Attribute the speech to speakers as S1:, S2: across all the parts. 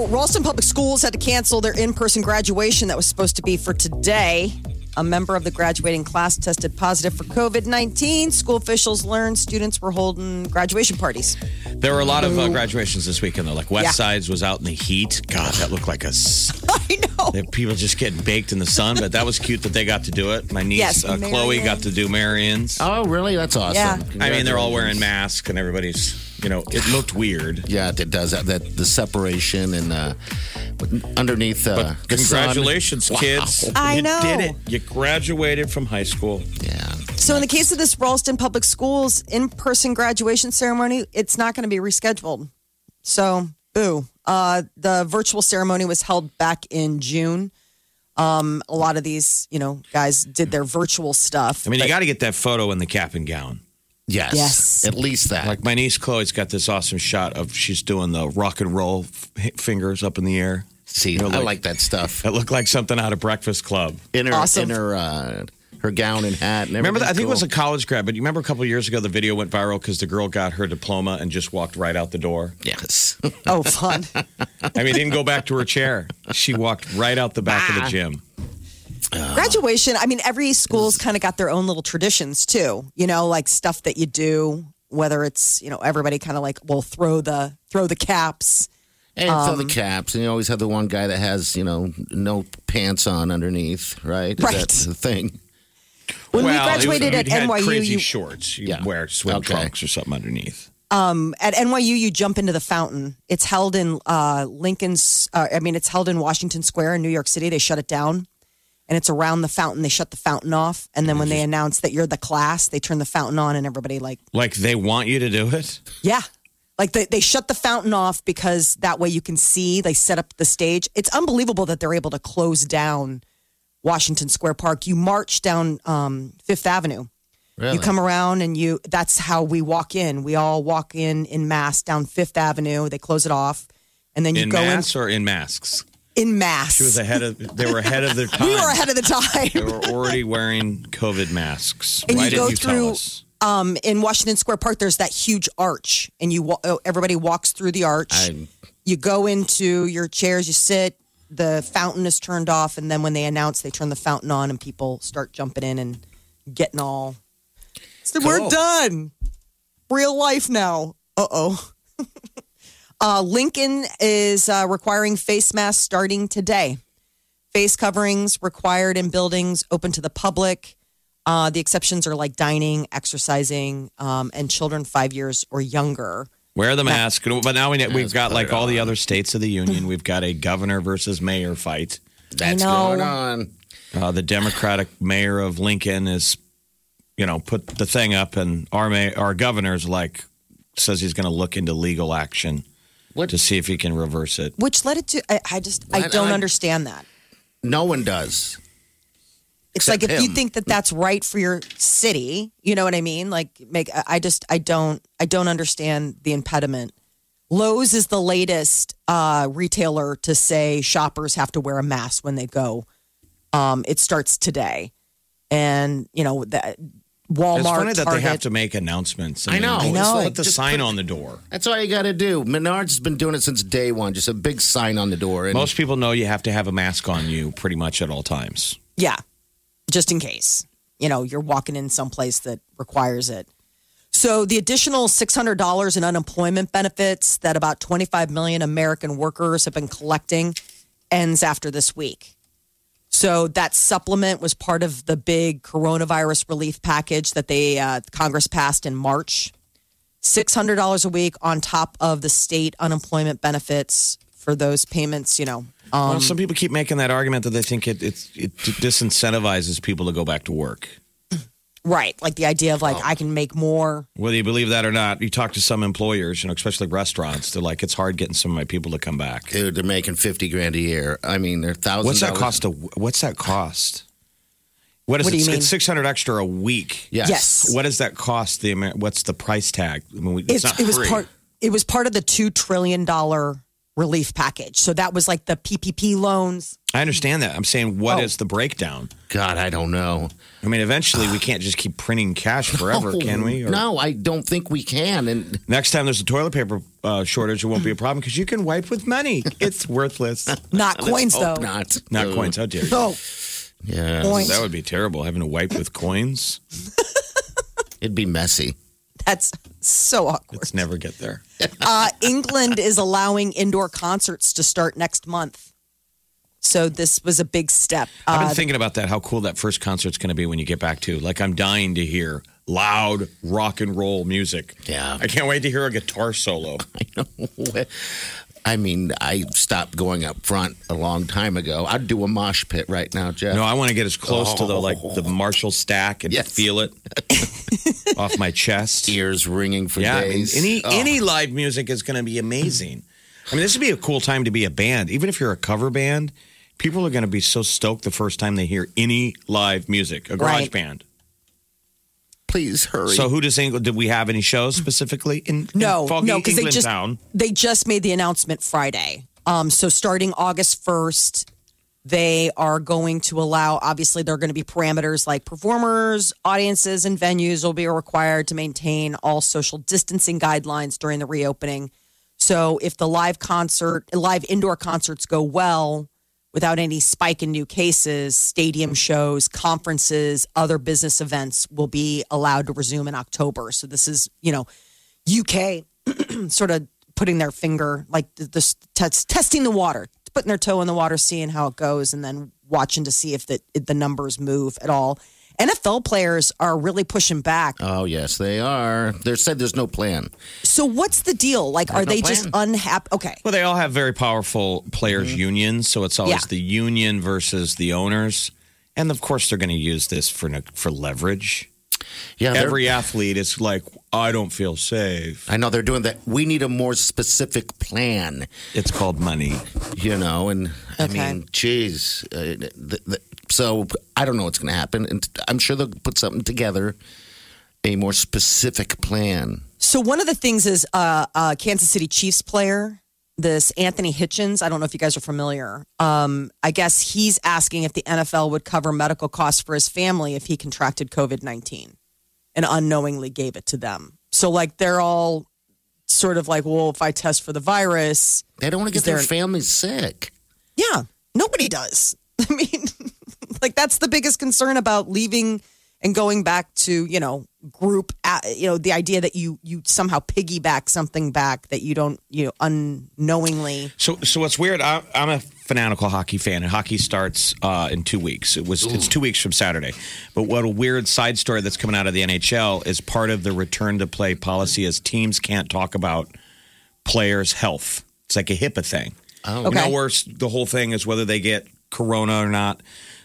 S1: So, Ralston Public Schools had to cancel their in person graduation that was supposed to be for today. A member of the graduating class tested positive for COVID 19. School officials learned students were holding graduation parties.
S2: There were a lot of uh, graduations this weekend. Though, like West
S1: Yeah.
S2: Sides was out in the heat. God, that looked like a. s-
S1: I know.
S2: People just getting baked in the sun, but that was cute that they got to do it. My niece
S1: Yes,
S2: uh, Chloe got to do Marion's.
S3: Oh, really? That's awesome.
S1: Yeah.
S2: I mean, they're all wearing masks and everybody's. You know, it looked weird.
S3: Yeah, it does that. That the separation and uh, underneath uh,
S2: But
S3: the sun.
S2: congratulations,
S3: Wow.
S2: kids!
S1: I
S2: you
S1: know.
S2: did it. You graduated from high school.
S3: Yeah.
S1: So, in the case of this Ralston Public Schools in person graduation ceremony, it's not going to be rescheduled. So, boo. Uh, the virtual ceremony was held back in June. Um, a lot of these, you know, guys did their virtual stuff.
S2: I mean, you got to get that photo in the cap and gown.
S3: Yes.
S1: Yes.
S3: At least that.
S2: Like my niece Chloe's got this awesome shot of she's doing the rock and roll f- fingers up in the air.
S3: See,
S2: You know,
S3: I
S2: like-
S3: like that stuff.
S2: It looked like something out of Breakfast Club.
S3: In her,
S1: Awesome.
S3: in her, uh, her gown and hat. And
S2: Remember that? I think it was a college grad, but you remember a couple of years ago the video went viral because the girl got her diploma and just walked right out the door.
S3: Yes.
S1: oh, fun.
S2: I mean, didn't go back to her chair. She walked right out the back of the gym.
S1: Graduation, I mean, every school's kind of got their own little traditions too. You know, like stuff that you do, whether it's, you know, everybody kind of like will throw the throw the caps.
S3: And fill
S1: Um,
S3: the caps, and you always have the one guy that has, you know, no pants on underneath, right? Is
S1: Right.
S3: that the thing?
S1: When we
S2: Well, it was-
S1: graduated at
S2: you had
S1: NYU,
S2: crazy
S1: you,
S2: shorts. You
S3: Yeah.
S2: wear swim
S3: Okay.
S2: trunks or something underneath.
S1: at NYU you jump into the fountain. It's held in uh, Lincoln's. Uh, I mean, it's held in Washington Square in New York City. They shut it down, and it's around the fountain. They shut the fountain off, and then when they announce that you're the class, they turn the fountain on, and everybody like,
S2: Like they want you to do it.
S1: yeah, like they they shut the fountain off because that way you can see. They set up the stage. It's unbelievable that they're able to close down Washington Square Park. You march down um, Fifth Avenue.
S3: Really?
S1: You come around and you that's how we walk in. We all walk in in mass down Fifth Avenue. They close it off. And then you
S2: In
S1: go
S2: masks or in masks?
S1: In mass.
S2: She was ahead of. They were ahead of their time.
S1: we were ahead of the time.
S2: They were already wearing COVID masks.
S1: And
S2: Why
S1: you
S2: didn't
S1: go
S2: you
S1: through-
S2: tell us?
S1: um, in Washington Square Park, there's that huge arch, and you wa- oh, everybody walks through the arch.
S3: I-
S1: you go into your chairs, you sit. The fountain is turned off, and then when they announce, they turn the fountain on, and people start jumping in and getting all. So
S2: Cool.
S1: We're done. Real life now. Uh oh. uh, Lincoln is uh, requiring face masks starting today. Face coverings required in buildings open to the public. Uh, the exceptions are like dining, exercising, um, and children five years or younger.
S2: Wear the mask. But now we, we've got like all the other states of the union. We've got a governor versus mayor fight.
S3: That's going on.
S2: Uh, the Democratic mayor of Lincoln is, you know, put the thing up, and our may, our governor's like says he's going to look into legal action
S3: What?
S2: to see if he can reverse it.
S1: Which led it to, I, I just, I
S3: What?
S1: don't
S3: I-
S1: understand that.
S3: No one does.
S1: It's
S3: Except
S1: like if you
S3: him.
S1: think that that's right for your city, you know what I mean? Like, make I I just I don't I don't understand the impediment. Lowe's is the latest uh, retailer to say shoppers have to wear a mask when they go. Um, it starts today, and you know that Walmart.
S2: It's funny that
S1: Target,
S2: they have to make announcements.
S3: I know.
S2: mean,
S3: I know.
S2: Put the
S3: Just
S2: sign
S3: put-
S2: on the door.
S3: That's all you got to do. Menards has been doing it since day one. Just a big sign on the door. And
S2: Most people know you have to have a mask on you pretty much at all times.
S1: Yeah, just in case. You know, you're walking in someplace that requires it. So the additional $600 in unemployment benefits that about 25 million American workers have been collecting ends after this week. So that supplement was part of the big coronavirus relief package that they uh, Congress passed in March. $600 a week on top of the state unemployment benefits for those payments, you know. Um,
S2: well, some people keep making that argument that they think it, it, it disincentivizes people to go back to work.
S1: Right. Like the idea of like oh. I can make more.
S2: Whether you believe that or not, you talk to some employers, you know, especially restaurants. They're like, it's hard getting some of my people to come back.
S3: Dude, they're making fifty grand a year. I mean, they're thousands.
S2: What's that cost? To, what's that cost? What is
S1: What
S2: it?
S1: you mean?
S2: It's six hundred extra a week.
S3: Yes.
S1: Yes.
S2: What does that cost? The Amer- what's the price tag? I mean, it's,
S1: It's,
S2: not
S1: it was part it was part of the 2 trillion dollar relief package. So that was like the PPP loans.
S2: I understand that. I'm saying, what is
S1: Oh.
S2: the breakdown?
S3: God, I don't know.
S2: I mean, eventually we can't just keep printing cash forever, can we? Or-
S3: No, I don't think we can. And
S2: Next time there's a toilet paper uh, shortage, it won't be a problem because you can wipe with money. It's worthless.
S1: Not coins though.
S3: not.
S2: Not
S3: Uh,
S2: coins. How dare you?
S1: Oh,
S3: Yeah,
S1: Coins.
S2: That would be terrible, having to wipe with coins.
S3: it'd be messy.
S1: That's so awkward.
S2: Let's never get there.
S1: Uh, England is allowing indoor concerts to start next month. So this was a big step.
S2: I've
S1: Uh,
S2: been thinking about that, how cool that first concert's going to be when you get back to. Like, I'm dying to hear loud rock and roll music.
S3: Yeah.
S2: I can't wait to hear a guitar solo.
S3: I know. I mean, I stopped going up front a long time ago. I'd do a mosh pit right now, Jeff.
S2: No, I want to get as close to the like oh. the Marshall stack and
S3: Yes.
S2: feel it off my chest.
S3: ears ringing for
S2: Yeah, I mean,
S3: days.
S2: any
S3: Oh.
S2: any live music is going to be amazing. I mean, this would be a cool time to be a band, even if you're a cover band. People are going to be so stoked the first time they hear any live music, a garage
S1: Right.
S2: band.
S3: Please hurry.
S2: So, who does England? Did we have any shows specifically in, in
S1: no,
S2: foggy
S1: no, because they just
S2: town?
S1: they just made the announcement Friday. Um, so starting August first, they are going to allow. Obviously, there are going to be parameters like performers, audiences, and venues will be required to maintain all social distancing guidelines during the reopening. So, if the live concert, live indoor concerts go well without any spike in new cases, stadium shows, conferences, other business events will be allowed to resume in October. So, this is, you know, UK sort of putting their finger, like the, the test, testing the water, putting their toe in the water, seeing how it goes, and then watching to see if the, if the numbers move at all. NFL players are really pushing back.
S3: oh, yes, they are. They said there's no plan.
S1: So, what's the deal? Like, are
S3: no
S1: they just unhappy? Okay.
S2: Well, they all have very powerful players' unions, so it's always
S1: Yeah.
S2: the union versus the owners, and of course they're going to use this for for leverage.
S3: Yeah,
S2: Every athlete is like, I don't feel safe.
S3: I know they're doing that. We need a more specific plan,
S2: It's called money.
S3: you know. And I mean, geez. Uh, th th so I don't know what's going to happen, and I'm sure they'll put something together, a more specific plan.
S1: So one of the things is uh, uh, Kansas City Chiefs player, this Anthony Hitchens. I don't know if you guys are familiar. Um, I guess he's asking if the NFL would cover medical costs for his family if he contracted COVID nineteen, and unknowingly gave it to them. So like they're all sort of like, well, if I test for the virus,
S3: They don't want to get their
S1: there-
S3: families sick.
S1: yeah, nobody does. I mean, like that's the biggest concern about leaving and going back to you know group. You know, the idea that you you somehow piggyback something back that you don't you know unknowingly.
S2: So, so what's weird? I, I'm a fanatical hockey fan, and hockey starts uh, in two weeks. It was it's two weeks from Saturday. But what a weird side story that's coming out of the NHL is part of the return to play policy is teams can't talk about players' health. It's like a HIPAA thing.
S3: Oh,
S2: You know,
S1: Okay.
S2: where s- the whole thing is whether they get corona or not.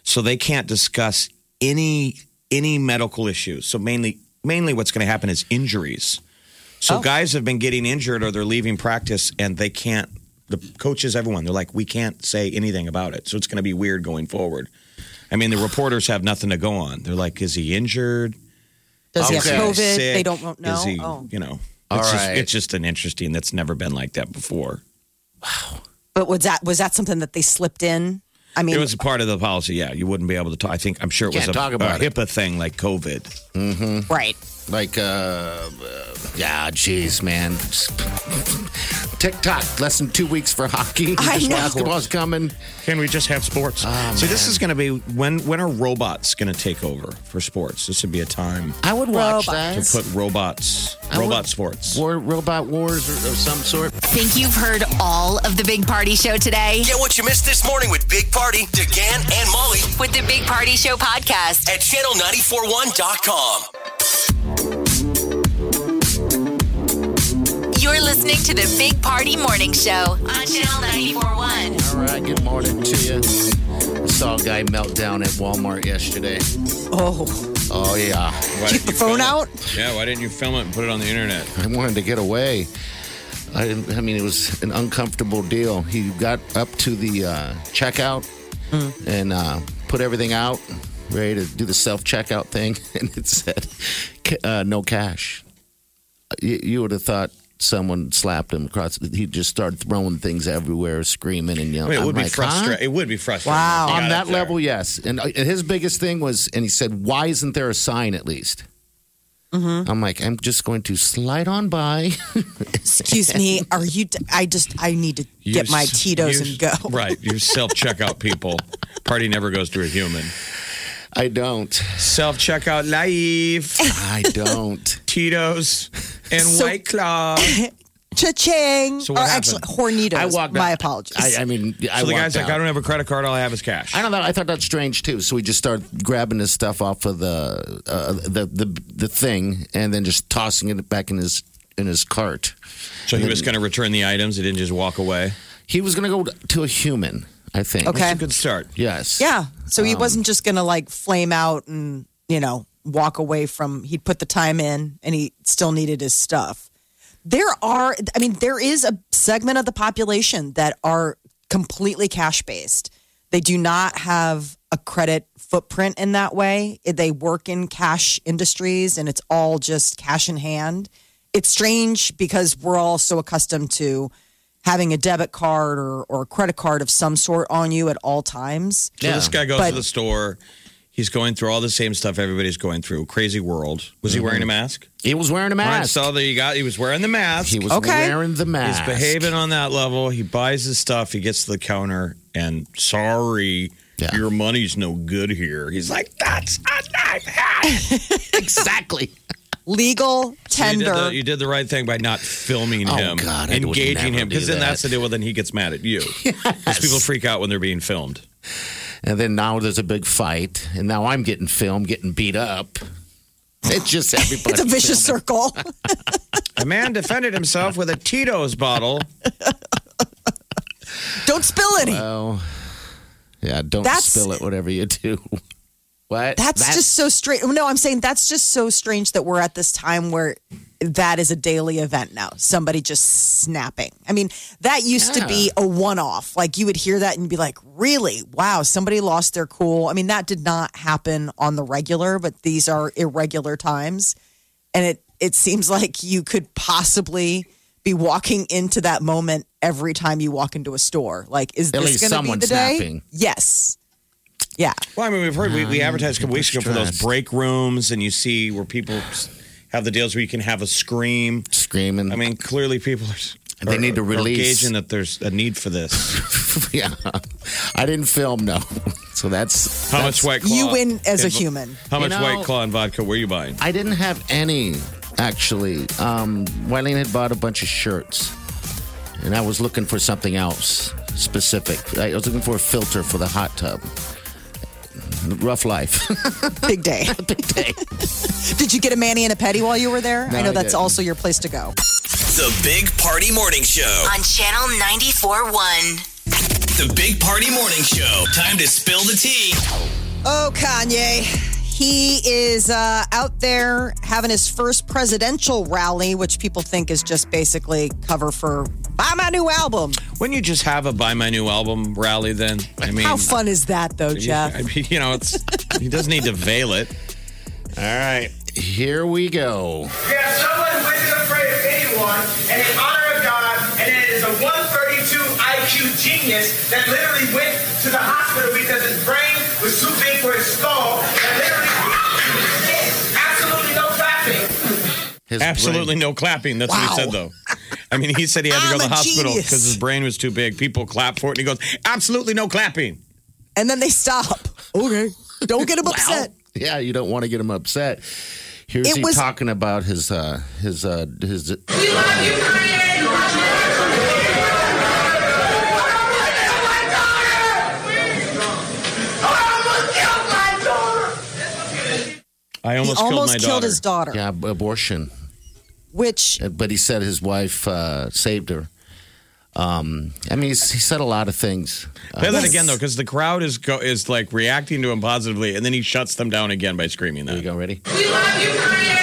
S2: So they can't discuss any any medical issues. So mainly mainly what's going to happen is injuries. So oh. guys have been getting injured or they're leaving practice and they can't the coaches everyone they're like we can't say anything about it. So it's going to be weird going forward. I mean the reporters have nothing to go on. They're like is he injured?
S1: Does he have COVID?
S2: Sick?
S1: They don't know.
S2: Is he,
S1: oh.
S2: you know.
S3: All
S2: it's just, it's just an interesting that's never been like that before. Wow.
S1: But was that was that something that they slipped in? I mean,
S2: It was a part of the policy. Yeah, you wouldn't be able to talk. I think I'm sure it was a,
S3: talk about
S2: a
S3: it.
S2: HIPAA thing like COVID. Mm-hmm.
S1: right.
S3: Like, uh, uh yeah, jeez, man. TikTok, less than two weeks for hockey.
S1: I know.
S3: Basketball's coming.
S2: Can we just have sports? Oh, See, this is going to be when when are robots going to take over for sports? This would be a time
S3: I would watch
S1: Robots.
S2: to put robots,
S3: I would-
S2: robot sports.
S3: War, robot wars or, of some sort.
S4: Think you've heard all of the Big Party Show today?
S5: Get what you missed this morning with Big Party, DeGan, and Molly
S4: With the Big Party Show podcast.
S5: at channel941.com.
S4: You're listening to the Big Party Morning Show on Channel 941.
S3: All right, good morning to you. I saw a guy melt down at Walmart yesterday.
S1: Oh,
S3: Oh yeah,
S2: Why
S1: Keep
S2: didn't
S1: the
S2: you
S1: phone out?
S2: It? Yeah, why didn't you film it and put it on the internet?
S3: I wanted to get away. I, I mean, it was an uncomfortable deal. He got up to the uh, checkout and uh, put everything out, ready to do the self checkout thing, and it said uh, no cash. You, you would have thought someone slapped him across. He just started throwing things everywhere, screaming and
S2: I
S3: yelling.
S2: mean, it
S3: I'm
S2: would be
S3: like, huh?
S2: frustrating. It would be frustrating.
S1: Wow.
S3: On that
S2: up there.
S3: level, yes. And uh, his biggest thing was, and he said, "Why isn't there a sign at least?"
S1: Mm-hmm.
S3: I'm like, I'm just going to slide on by.
S1: Excuse me. Are you? I just. I need to get my
S2: s-
S1: Tito's
S2: you-
S1: and go.
S2: Right. You self checkout people. Party never goes to a human.
S3: I don't.
S2: Self checkout live.
S3: I don't.
S2: Tito's and
S1: So-
S2: White Claw.
S1: Cha-ching.
S2: So what
S1: or actually,
S2: happened?
S1: Hornitos.
S3: I walked.
S1: My
S3: out.
S1: apologies.
S3: I, I mean, I
S2: So the
S3: walked
S2: guy's like,
S3: out.
S2: I don't have a credit card. All I have is cash.
S3: I don't know. I thought that's strange too. So we just started grabbing his stuff off of the uh, the the the thing, and then just tossing it back in his in his cart.
S2: So he was going to return the items. He didn't just walk away.
S3: He was going to go to a human. I think.
S1: Okay.
S2: That's a good start.
S3: Yes.
S1: yeah. So
S3: Um,
S1: he wasn't just going to like flame out and you know walk away from. He'd put the time in, and he still needed his stuff. There are. I mean, there is a segment of the population that are completely cash based. They do not have a credit footprint in that way. They work in cash industries, and it's all just cash in hand. It's strange because we're all so accustomed to having a debit card or, or a credit card of some sort on you at all times.
S2: So this guy goes
S1: But-
S2: to the store. He's going through all the same stuff everybody's going through. Crazy world. Was he mm-hmm. wearing a mask?
S3: He was wearing a
S2: All right,
S3: mask.
S2: so there you got. He was wearing the mask.
S3: he was
S1: Okay.
S3: wearing the mask.
S2: He's behaving on that level. He buys his stuff. He gets to the counter and sorry,
S3: Yeah.
S2: your money's no good here. He's like, that's not
S3: exactly.
S1: Legal
S2: You did,
S1: tender.
S2: the, you did the right thing by not filming
S3: Oh,
S2: him,
S3: God,
S2: engaging him, because then that's the deal. Well, then he gets mad at you. Because people freak out when they're being filmed.
S3: And then now there's a big fight, and now I'm getting filmed, getting beat up. It's just everybody.
S1: it's a vicious
S3: filming.
S1: circle.
S2: A man defended himself with a Tito's bottle.
S1: Don't spill any.
S3: Oh, yeah. Don't
S1: That's-
S3: spill it. Whatever you do. What?
S1: That's
S3: That-
S1: just so strange. No, I'm saying that's just so strange that we're at this time where that is a daily event now. Somebody just snapping. I mean, that used to be a one off. Like you would hear that and be like, really? Wow, somebody lost their cool. I mean, that did not happen on the regular, but these are irregular times. And it, it seems like you could possibly be walking into that moment every time you walk into a store. Like, is
S3: At
S1: this going to be the day?
S3: snapping.
S1: Yes. Yeah.
S2: Well, I mean, we've heard we, we advertised a couple weeks ago for those break rooms, and you see where people have the deals where you can have a scream.
S3: screaming.
S2: I mean, clearly people are.
S3: They need to
S2: are
S3: release.
S2: gauging that there's a need for this.
S3: yeah. I didn't film no, so that's
S2: How
S3: that's-
S2: much White Claw?
S1: You win as a human.
S2: How
S3: You
S2: much
S3: know-
S2: White Claw and vodka were you buying?
S3: I didn't have any actually. Um, Wileen had bought a bunch of shirts, and I was looking for something else specific. I was looking for a filter for the hot tub. Rough life.
S1: Big day.
S3: Big day.
S1: Did you get a mani and a petty while you were there?
S3: No,
S1: I know
S3: I
S1: that's
S3: didn't.
S1: also your place to go.
S5: The Big Party Morning Show.
S4: On Channel 94.1.
S5: The Big Party Morning Show. Time to spill the tea.
S1: Oh, Kanye. He is uh, out there having his first presidential rally, which people think is just basically cover for buy my new album.
S2: When you just have a buy my new album rally, then I mean,
S1: How fun is that, though,
S2: Yeah,
S1: Jeff?
S2: I mean, you know, it's he doesn't need to veil it.
S3: All right, here we go.
S6: We have someone who isn't afraid of anyone and in honor of God, and it is a 132 IQ genius that literally went to the hospital because his brain was too big for his skull.
S3: His
S2: Absolutely
S3: brain-
S2: no clapping. That's what he said, though. I mean, he said he had to go to the hospital because his brain was too big. People clap for it, and he goes, "Absolutely no clapping."
S1: And then they stop. Okay. Don't get him upset.
S3: Yeah, you don't want to get him upset. Here's
S1: It
S3: he
S1: was-
S3: talking about his uh his uh his
S6: We love Ukraine!
S2: I
S1: He
S2: almost,
S1: almost
S2: killed my daughter.
S1: I almost killed
S2: daughter.
S1: his daughter,
S3: yeah abortion.
S1: Which
S3: Uh, But he said his wife uh, saved her. Um, I mean, he's, he said a lot of things. Uh,
S2: Play that
S1: Yes.
S2: again though, because the crowd is go, is like reacting to him positively, and then he shuts them down again by screaming
S3: there you go. Ready?
S6: We love you, Kanye!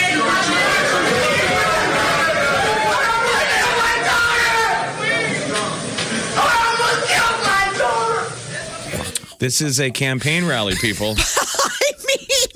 S2: This is a campaign rally, people.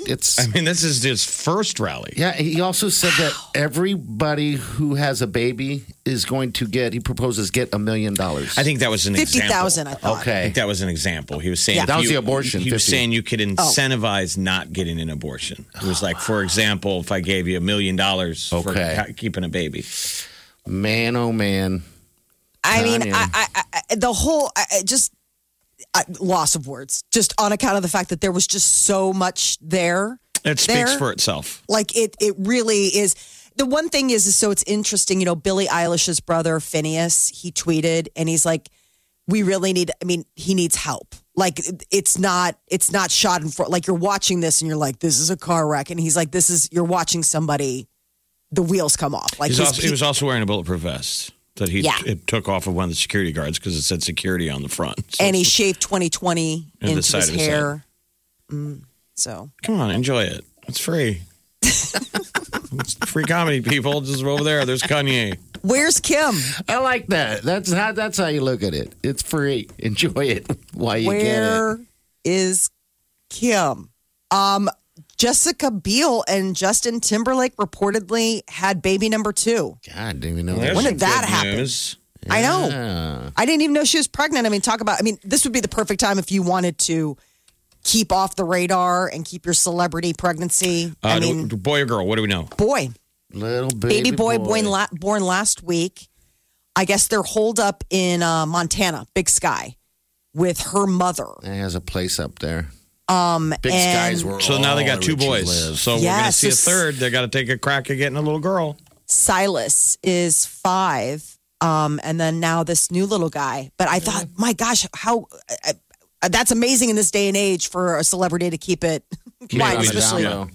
S1: I mean,
S3: It's
S2: I mean, this is his first rally.
S3: yeah. He also said that everybody who has a baby is going to get. He proposes get a million dollars.
S2: I think that was an
S1: fifty
S2: example.
S1: thousand. I thought.
S2: I
S3: Okay.
S2: think that was an example. He was saying
S1: Yeah.
S3: That was
S2: you-
S3: the abortion,
S2: He was
S3: 50.
S2: saying you could oh. incentivize not getting an abortion. It was like, for example, if I gave you a million dollars for
S3: Okay.
S2: ha- keeping a baby.
S3: man, oh man.
S1: I mean,
S3: Kanye.
S1: I, I, I, the whole I, I just I, loss of words, just on account of the fact that there was just so much there.
S2: It speaks
S1: There-
S2: for itself.
S1: Like it, it really is. The one thing is, is so it's interesting. You know, Billie Eilish's brother Finneas, he tweeted and he's like, "We really need. I mean, he needs help. Like it's not, it's not shot in front. Like you're watching this and you're like, this is a car wreck, and he's like, this is you're watching somebody, the wheels come off. Like
S2: also, he was also wearing a bulletproof vest that he
S1: Yeah.
S2: it took off of one of the security guards because it said security on the front. So
S1: and he shaved 2020
S2: And the
S1: into
S2: side
S1: his
S2: of his
S1: hair. Mm, so
S2: come on, enjoy it. It's free. it's free comedy, people. Just over there. There's Kanye.
S1: where's Kim?
S3: I like that. That's how. That's how you look at it. It's free. Enjoy it while you get
S1: Where
S3: it.
S1: is Kim? Um, Jessica Biel and Justin Timberlake reportedly had baby number two.
S3: God, I didn't even know
S2: There's
S3: that.
S1: When did that happen?
S2: news.
S1: I know.
S3: Yeah.
S1: I didn't even know she was pregnant. I mean, talk about. I mean, this would be the perfect time if you wanted to keep off the radar and keep your celebrity pregnancy.
S2: Uh,
S1: I mean,
S2: boy or girl? What do we know?
S1: boy,
S3: Little baby,
S1: baby boy, Born, la- born last week. I guess they're holed up in uh, Montana, Big Sky, with her mother.
S3: It has a place up there.
S1: Um,
S3: Big
S1: and
S3: skies were.
S2: So now they got two boys.
S3: live.
S2: So we're going to
S1: Yes,
S2: see a
S1: this-
S2: third. They got to take a crack at getting a little girl.
S1: Silas is five. Um, and then now this new little guy. But I thought, my gosh, how uh, uh, that's amazing in this day and age for a celebrity to keep it
S3: Keep
S1: quiet, especially
S3: down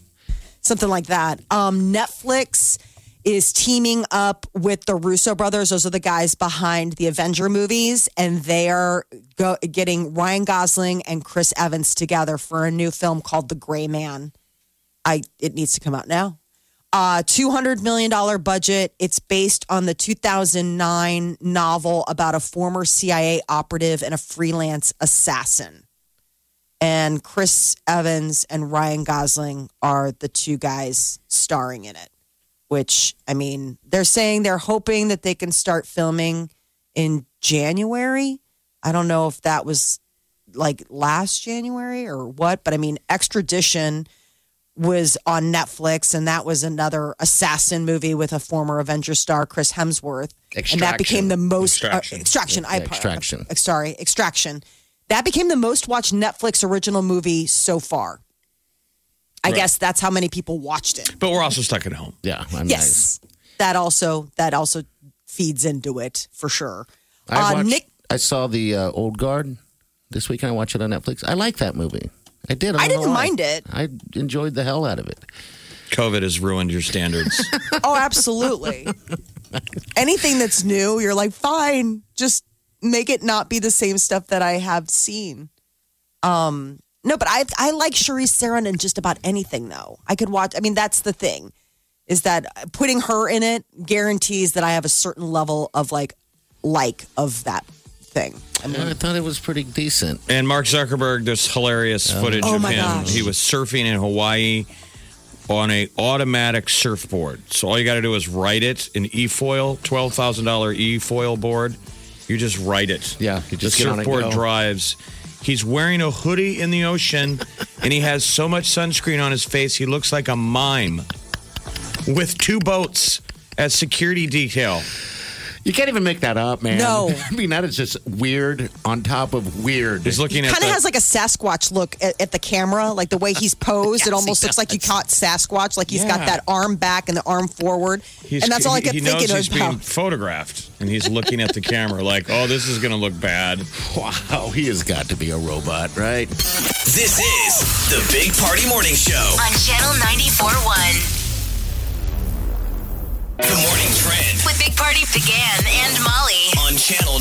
S1: something like that. Um, Netflix is teaming up with the Russo brothers. Those are the guys behind the Avenger movies, and they are go- getting Ryan Gosling and Chris Evans together for a new film called The Gray Man. I it needs to come out now. Uh, two hundred million dollar budget. It's based on the two thousand nine novel about a former CIA operative and a freelance assassin. And Chris Evans and Ryan Gosling are the two guys starring in it. Which I mean, they're saying they're hoping that they can start filming in January. I don't know if that was like last January or what, but I mean, Extradition was on Netflix, and that was another assassin movie with a former Avenger star, Chris Hemsworth, and that became the most
S2: Extraction.
S1: Uh, extraction. I
S3: Yeah, Extraction.
S1: uh, sorry, Extraction. That became the most watched Netflix original movie so far. I
S2: Right.
S1: guess that's how many people watched it.
S2: But we're also stuck at home.
S3: Yeah, I'm
S1: Yes, that also that also feeds into it for sure.
S3: I
S1: Uh,
S3: watched,
S1: Nick,
S3: I saw the uh, Old Guard this weekend. I watched it on Netflix. I like that movie. I did.
S1: I
S3: don't
S1: didn't mind it.
S3: I enjoyed the hell out of it.
S2: COVID has ruined your standards.
S1: Oh, absolutely. Anything that's new, you're like, fine, just make it not be the same stuff that I have seen. Um, no, but I I like Charlize Theron in just about anything though. I could watch. I mean, that's the thing, is that putting her in it guarantees that I have a certain level of like like of that thing. I mean,
S3: I thought it was pretty decent.
S2: and Mark Zuckerberg, there's hilarious footage
S1: Oh
S2: of
S1: my
S2: him.
S1: gosh.
S2: He was surfing in Hawaii on a automatic surfboard. So all you got to do is write it in e-foil, twelve thousand dollar e-foil board. You just write it.
S3: Yeah, you just
S2: the
S3: get on and
S2: surfboard
S3: go.
S2: drives. He's wearing a hoodie in the ocean, and he has so much sunscreen on his face he looks like a mime with two boats as security detail.
S3: You can't even make that up, man.
S1: No.
S3: I mean that is just weird on top of weird.
S2: He's looking at He
S1: kind of
S2: the,
S1: has like a Sasquatch look at, at the camera, like the way he's posed. it almost looks like you caught Sasquatch, like he's got that arm back and the arm forward.
S2: He's-
S1: and that's all I
S2: he-
S1: kept
S2: he
S1: thinking
S2: knows he's
S1: about.
S2: being photographed, and he's looking at the camera like, "Oh, this is going to look bad."
S3: wow, he has got to be a robot, right?
S5: This is the Big Party Morning Show.
S4: On Channel 94.1
S5: The morning trend
S4: with Big Party DeGan and Molly.
S5: on Channel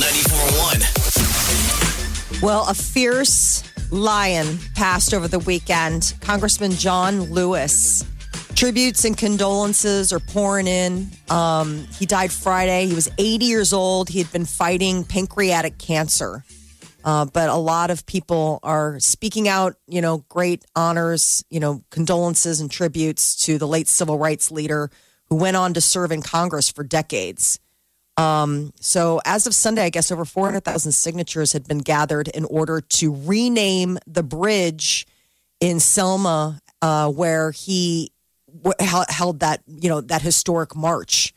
S1: Well, a fierce lion passed over the weekend. Congressman John Lewis. Tributes and condolences are pouring in. Um, he died Friday. He was 80 years old. He had been fighting pancreatic cancer. Uh, but a lot of people are speaking out, you know, great honors, you know, condolences and tributes to the late civil rights leader who went on to serve in Congress for decades. Um, so as of Sunday, I guess over 400,000 signatures had been gathered in order to rename the bridge in Selma, uh, where he w- held that, you know, that historic march.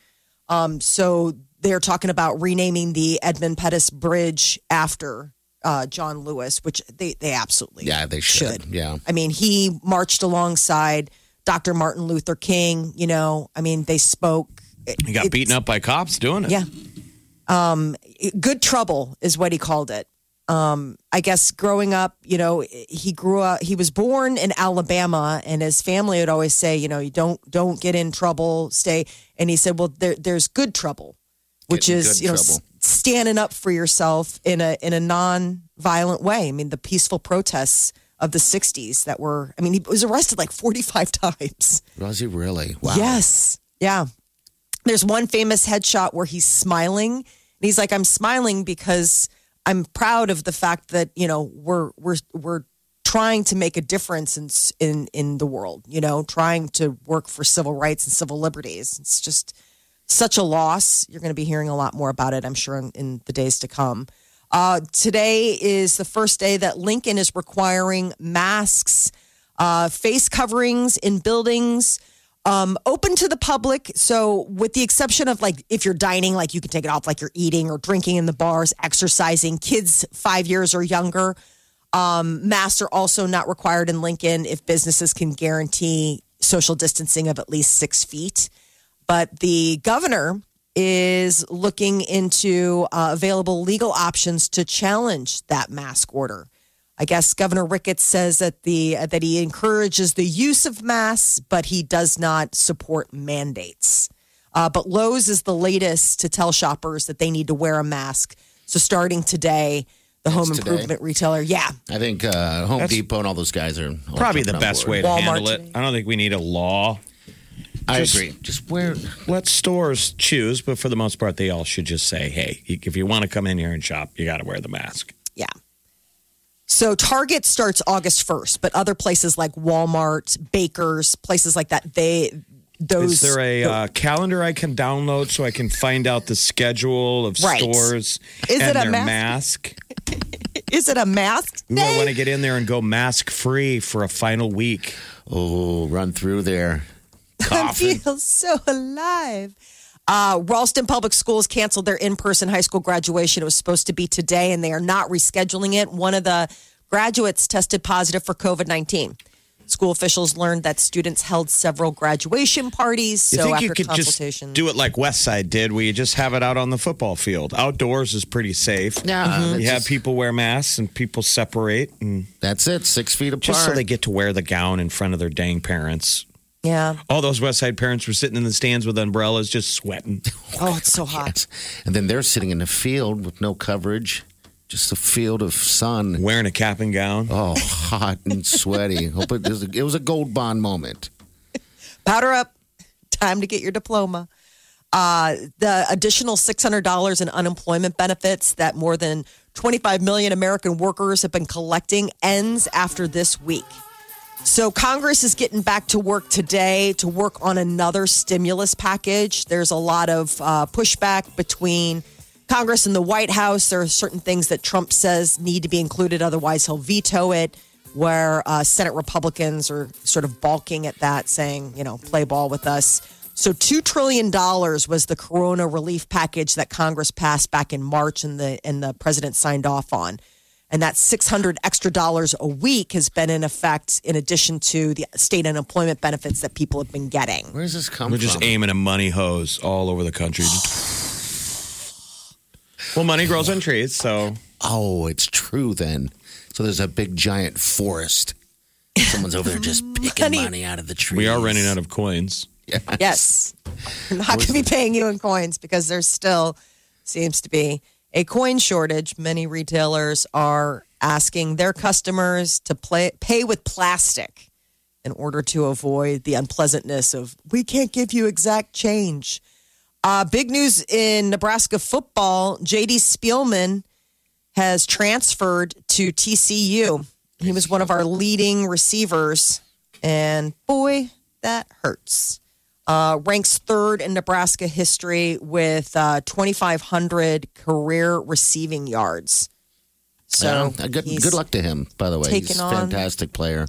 S1: Um, so they're talking about renaming the Edmund Pettus Bridge after uh, John Lewis, which they, they absolutely
S3: Yeah, they should. Yeah.
S1: I mean, he marched alongside Dr. Martin Luther King. You know, I mean, they spoke.
S2: He got beaten up by cops doing it.
S1: Yeah. Um, good trouble is what he called it. Um, I guess growing up, you know, he grew up. He was born in Alabama, and his family would always say, you know, you don't don't get in trouble, stay. And he said, well, there, there's good trouble, which
S3: Get in
S1: is you know s- standing up for yourself in a in a non-violent way. I mean, the peaceful protests of the '60s that were. I mean, he was arrested like 45 times.
S3: Was he really? Wow.
S1: Yes. Yeah. There's one famous headshot where he's smiling. And he's like, I'm smiling because I'm proud of the fact that, you know, we're we're we're trying to make a difference in in in the world, you know, trying to work for civil rights and civil liberties. It's just such a loss. You're going to be hearing a lot more about it, I'm sure, in, in the days to come. Uh, today is the first day that Lincoln is requiring masks, uh, face coverings in buildings, um, open to the public. So, with the exception of like if you're dining, like you can take it off, like you're eating or drinking in the bars, exercising, kids five years or younger. Um, masks are also not required in Lincoln if businesses can guarantee social distancing of at least six feet. But the governor is looking into uh, available legal options to challenge that mask order. I guess Governor Ricketts says that the that he encourages the use of masks, but he does not support mandates. Uh, but Lowe's is the latest to tell shoppers that they need to wear a mask. So starting today, the home
S3: That's today?
S1: improvement retailer, yeah,
S3: I think uh, Home Depot and all those guys are
S2: Probably the best
S3: board.
S2: way to
S1: Walmart
S2: handle it.
S1: today.
S2: I don't think we need a law.
S3: I
S2: Just-
S3: agree. Just wear.
S2: Let stores choose, but for the most part, they all should just say, "Hey, if you want to come in here and shop, you got to wear the mask."
S1: Yeah. So Target starts August 1st, but other places like Walmart, Bakers, places like that, they those
S2: Is there a uh, calendar I can download so I can find out the schedule of
S1: Right.
S2: stores
S1: Is
S2: and
S1: it a
S2: their
S1: mask?
S2: mask?
S1: is it a mask
S2: Ooh, I want to get in there and go mask free for a final week.
S3: Oh, run through there.
S1: I feel so alive. Uh, Ralston Public Schools canceled their in-person high school graduation. It was supposed to be today, and they are not rescheduling it. One of the graduates tested positive for COVID nineteen. School officials learned that students held several graduation parties.
S2: You
S1: so
S2: think
S1: after
S2: you could just do it like Westside did, where you just have it out on the football field? Outdoors is pretty safe.
S3: Yeah,
S1: Mm-hmm.
S3: that's
S2: You have people wear masks and people separate, and
S3: That's it. Six feet apart.
S2: just so they get to wear the gown in front of their dang parents.
S1: Yeah.
S2: All those West Side parents were sitting in the stands with umbrellas, just sweating.
S1: Oh, it's so hot.
S3: Yes. And then they're sitting in a field with no coverage, just a field of sun.
S2: wearing a cap and gown.
S3: Oh, hot and sweaty. Hope it was a, it was a gold bond moment.
S1: powder up. Time to get your diploma. Uh, the additional $600 in unemployment benefits that more than 25 million American workers have been collecting ends after this week. So Congress is getting back to work today to work on another stimulus package. There's a lot of uh, pushback between Congress and the White House. There are certain things that Trump says need to be included, otherwise he'll veto it. Where uh, Senate Republicans are sort of balking at that, saying, you know, play ball with us. So two trillion dollars was the Corona relief package that Congress passed back in March, and the and the president signed off on and that 600 extra dollars a week has been in effect in addition to the state unemployment benefits that people have been getting
S3: Where does this come
S2: We're
S3: from?
S2: just aiming a money hose all over the country. well, money grows on trees, so
S3: Oh, it's true then. So there's a big giant forest. Someone's over there just picking
S1: Money.
S3: money, out of the tree.
S2: we are running out of coins.
S1: yes we're not going to be paying you in coins because there still seems to be a coin shortage many retailers are asking their customers to play, pay with plastic in order to avoid the unpleasantness of we can't give you exact change. Uh, big news in Nebraska football: J.D. Spielman has transferred to TCU. He was one of our leading receivers, and boy, that hurts. Uh, ranks third in Nebraska history with uh, 2,500 career receiving yards. So
S3: Well, good, good luck to him, by the way. He's a fantastic player.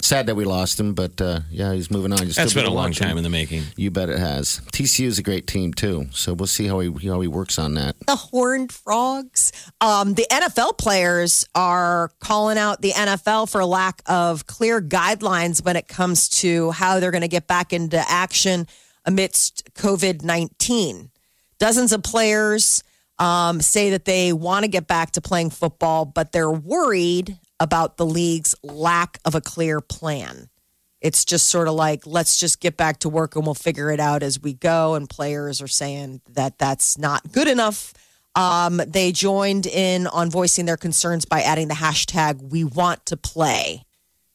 S3: Sad that we lost him, but uh, yeah, he's moving on. You still
S2: That's been a long
S3: watch him.
S2: time in the making.
S3: You bet it has. TCU is a great team too, so we'll see how he how he works on that.
S1: the horned frogs. Um, the NFL players are calling out the NFL for lack of clear guidelines when it comes to how they're going to get back into action amidst COVID 19. Dozens of players um, say that they want to get back to playing football, but they're worried about the league's lack of a clear plan. It's just sort of like, let's just get back to work and we'll figure it out as we go. And players are saying that that's not good enough. Um, they joined in on voicing their concerns by adding the hashtag we want to play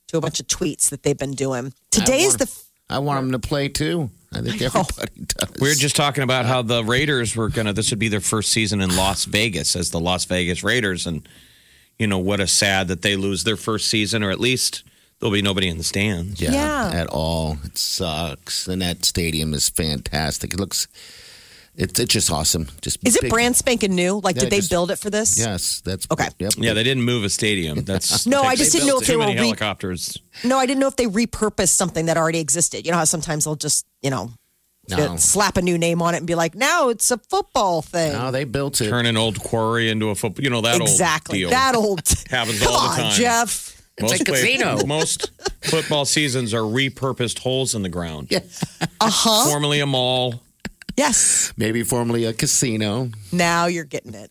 S1: to a bunch of tweets that they've been doing. Today is the.
S3: I want them to play too. I think everybody does.
S2: We were just talking about how the Raiders were gonna. This would be their first season in Las Vegas as the Las Vegas Raiders, and you know what a sad that they lose their first season, or at least there'll be nobody in the stands.
S3: yeah,
S1: Yeah.
S3: at all. It sucks. And that stadium is fantastic. It looks, it's it's just awesome. Just
S1: Is it brand spanking new? Like,
S3: Yeah,
S1: did they
S3: just-
S1: build it for this?
S3: Yes, that's
S1: Okay.
S3: Yep.
S2: Yeah, they didn't move a stadium. That's
S1: No, I just didn't know if they
S2: too
S1: were re-
S2: helicopters.
S1: No, I didn't know if they repurposed something that already existed. You know how sometimes they'll just, you know,
S3: No.
S1: slap a new name on it and be like, now it's a football thing.
S3: No, they built it.
S2: Turn an old quarry into a football. You know that
S1: exactly.
S2: old deal.
S1: That old.
S2: Happens
S1: Come
S2: all the
S1: on,
S2: time.
S1: Jeff.
S2: most
S3: a
S2: play-
S3: casino.
S2: most football seasons are repurposed holes in the ground.
S3: Yeah.
S1: Uh huh.
S2: Formerly a mall.
S1: Yes.
S3: Maybe formerly a casino.
S1: Now you're getting it.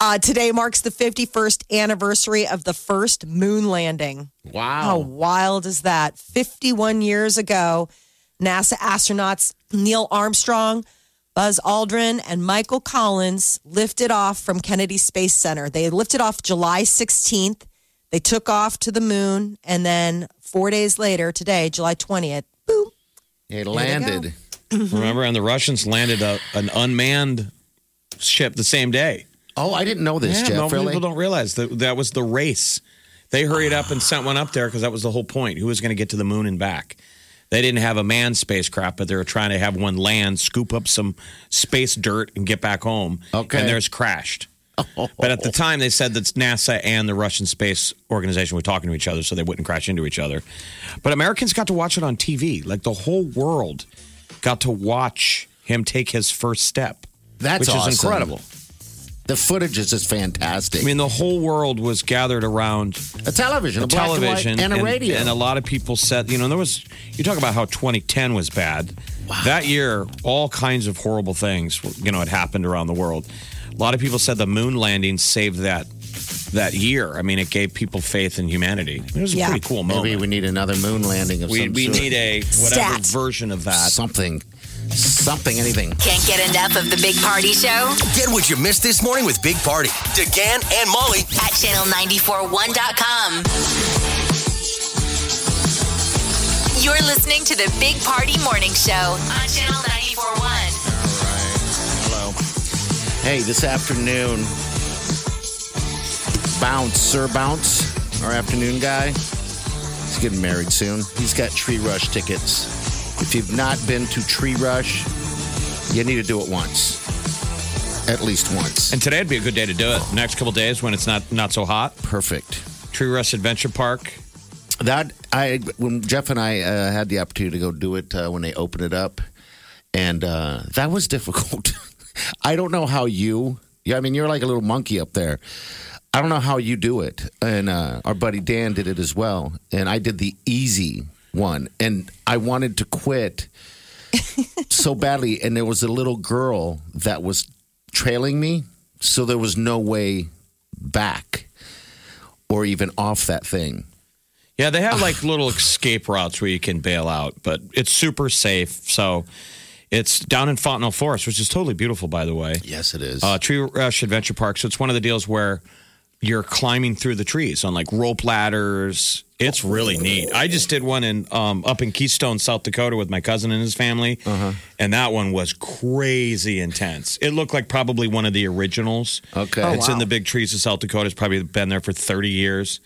S1: Uh, today marks the 51st anniversary of the first moon landing.
S3: Wow.
S1: How wild is that? 51 years ago, NASA astronauts Neil Armstrong, Buzz Aldrin, and Michael Collins lifted off from Kennedy Space Center. They lifted off July 16th. They took off to the moon, and then four days later, today, July 20th, boom,
S3: It
S1: they
S3: landed. Mm-hmm.
S2: Remember, and the Russians landed a, an unmanned ship the same day.
S3: Oh, I didn't know this,
S2: Yeah,
S3: Jeff.
S2: no,
S3: really?
S2: people don't realize that that was the race. They hurried up and sent one up there because that was the whole point. Who was going to get to the moon and back? They didn't have a manned spacecraft, but they were trying to have one land, scoop up some space dirt, and get back home.
S3: Okay.
S2: And theirs crashed. Oh. But at the time, they said that NASA and the Russian Space Organization were talking to each other so they wouldn't crash into each other. But Americans got to watch it on TV. Like the whole world got to watch him take his first step.
S3: That's
S2: which
S3: awesome.
S2: is incredible.
S3: The footage is just fantastic.
S2: I mean, the whole world was gathered around
S3: a television,
S2: a
S3: a black and white,
S2: television
S3: and a radio.
S2: and a lot of people said, you know, there was. You talk about how 2010 was bad. That year, all kinds of horrible things, you know, had happened around the world. A lot of people said the moon landing saved that that year. I mean, it gave people faith in humanity. It was a
S1: Yeah.
S2: pretty cool moment.
S3: Maybe we need another moon landing of
S2: we,
S3: some
S2: we
S3: sort.
S2: need a whatever
S1: Stat.
S2: version of that.
S3: something, something, anything.
S4: Can't get enough of the Big Party Show
S5: Get what you missed this morning with Big Party, DeGan and Molly
S4: at channel941.com. You're listening to the Big Party Morning Show on channel 941.
S3: Hello. Hey, this afternoon, Bounce, Sir Bounce, our afternoon guy, he's getting married soon. He's got Tree Rush tickets. If you've not been to Tree Rush, you need to do it once. At least once.
S2: And today'd be a good day to do it. Next couple days when it's not not so hot.
S3: Perfect.
S2: Tree Rush Adventure Park.
S3: That I when Jeff and I uh, had the opportunity to go do it uh, when they opened it up, and uh, that was difficult. I don't know how you. Yeah, I mean you're like a little monkey up there. I don't know how you do it, and uh, our buddy Dan did it as well, and I did the easy one, and I wanted to quit so badly, and there was a little girl that was trailing me, so there was no way back or even off that thing.
S2: Yeah, they have like little escape routes where you can bail out, but it's super safe. So it's down in Fontenelle Forest, which is totally beautiful, by the way.
S3: Yes, it is.
S2: Uh, Tree Rush Adventure Park. So it's one of the deals where you're climbing through the trees on like rope ladders. It's really neat. I just did one in um, up in Keystone, South Dakota, with my cousin and his family,
S3: Uh-huh.
S2: and that one was crazy intense. It looked like probably one of the originals.
S3: Okay. Oh,
S2: it's in the big trees of South Dakota. It's probably been there for thirty years,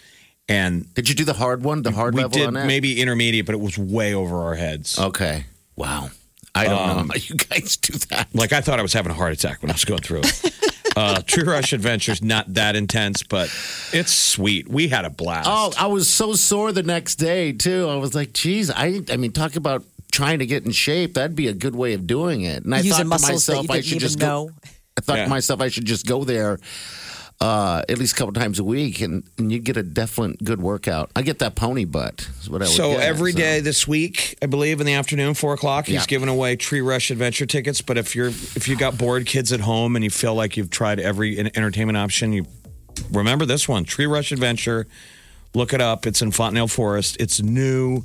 S2: and
S3: Did you do the hard one, the hard
S2: we
S3: level
S2: did
S3: on that?
S2: maybe intermediate, but it was way over our heads.
S3: Okay. Wow. I don't
S2: Um,
S3: know how you guys do that.
S2: Like I thought I was having a heart attack when I was going through it. uh, Tree Rush Adventure's not that intense, but it's sweet. We had a blast.
S3: Oh, I was so sore the next day too. I was like, geez, I I mean, talk about trying to get in shape. That'd be a good way of doing it. And I
S1: Using
S3: thought to myself, I should just
S1: know.
S3: go. I thought
S2: Yeah.
S3: to myself, I should just go there uh, at least a couple times a week, and, and you get a definite good workout. I get that pony butt. Is what I would
S2: So
S3: get,
S2: every
S3: so.
S2: day this week, I believe in the afternoon, four o'clock, he's
S3: Yeah.
S2: giving away Tree Rush Adventure tickets. But if you're if you got bored kids at home and you feel like you've tried every entertainment option, you remember this one, Tree Rush Adventure. Look it up. It's in Fontenelle Forest. It's new.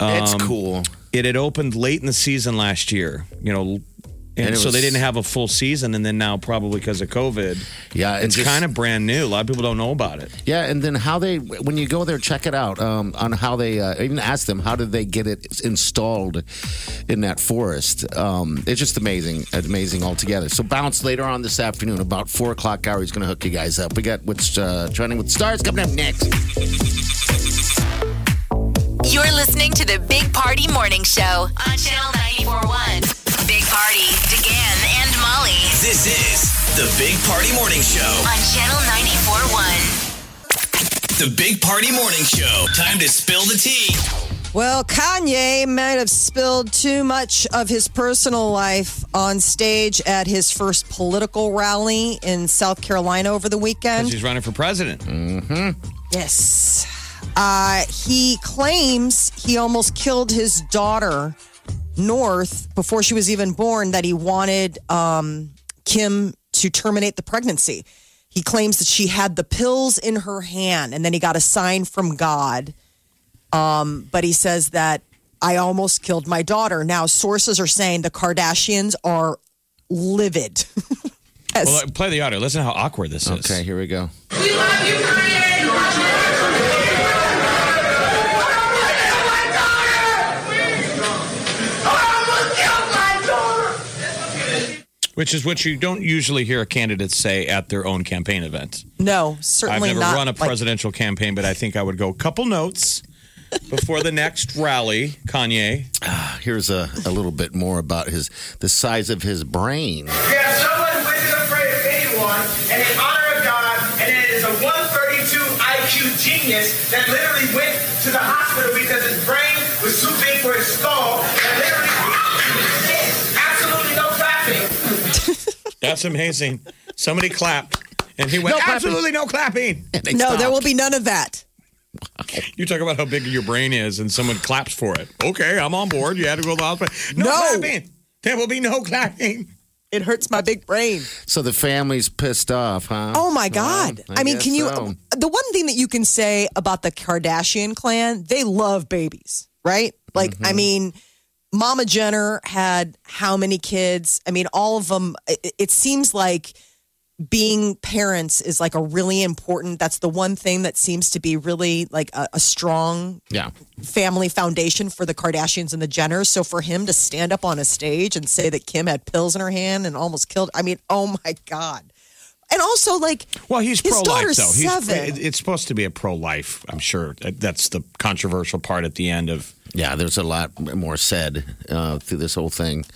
S3: it's
S2: Um,
S3: cool.
S2: It had opened late in the season last year. You know. And,
S3: And it
S2: so they didn't have a full season, and then now probably because of COVID,
S3: Yeah, and
S2: it's kind of brand new. A lot of people don't know about it.
S3: Yeah, and then how they when you go there, check it out um, on how they uh, even ask them how did they get it installed in that forest. Um, it's just amazing, amazing altogether. So bounce later on this afternoon about four o'clock. Gary's going to hook you guys up. We got what's uh, trending with stars coming up next.
S4: You're listening to the Big Party Morning Show on Channel 941. Big Party, DeGan and Molly
S5: This is the Big Party Morning Show.
S4: on Channel 941.
S5: The Big Party Morning Show. Time to spill the tea.
S1: Well, Kanye might have spilled too much of his personal life on stage at his first political rally in South Carolina over the weekend.
S2: Because he's running for president.
S1: Yes. Uh, he claims he almost killed his daughter, North, before she was even born, that he wanted um, Kim to terminate the pregnancy. He claims that she had the pills in her hand and then he got a sign from God. Um, but he says that I almost killed my daughter. Now, sources are saying the Kardashians are livid. As-
S2: Well, play the audio. Listen to how awkward this is.
S3: Okay, here we go.
S6: We love you, Kanye.
S2: Which is what you don't usually hear a candidate say at their own campaign event.
S1: no, certainly I've
S2: never
S1: not.
S2: run a
S1: like-
S2: presidential campaign, but I think I would go a couple notes before the next rally. Kanye.
S3: Ah, here's a, a little bit more about his the size of his brain.
S6: We have someone who isn't afraid of anyone and in honor of God, and it is a 132 IQ genius that literally went
S2: That's amazing. Somebody clapped. And he went,
S3: No
S2: absolutely no clapping.
S3: And they
S1: no, there will be none of that.
S2: You talk about how big your brain is and someone claps for it. Okay, I'm on board. You had to go to the hospital. No,
S1: No.
S2: clapping. There will be no clapping.
S1: It hurts my big brain.
S3: So the family's pissed off, huh?
S1: Oh my God.
S3: Well,
S1: I, mean, can you?
S3: so.
S1: The one thing that you can say about the Kardashian clan, they love babies, right? Like, I
S3: Mm-hmm.
S1: mean, Mama Jenner had how many kids? I mean, all of them. It, it seems like being parents is like a really important, that's the one thing that seems to be really like a, a strong
S3: Yeah.
S1: family foundation for the Kardashians and the Jenners. So for him to stand up on a stage and say that Kim had pills in her hand and almost killed, I mean, oh my God. And also, like,
S2: Well, he's pro life, though. He's,
S1: seven.
S2: It's supposed to be a pro life, I'm sure. That's the controversial part at the end of.
S3: Yeah, there's a lot more said uh, through this whole thing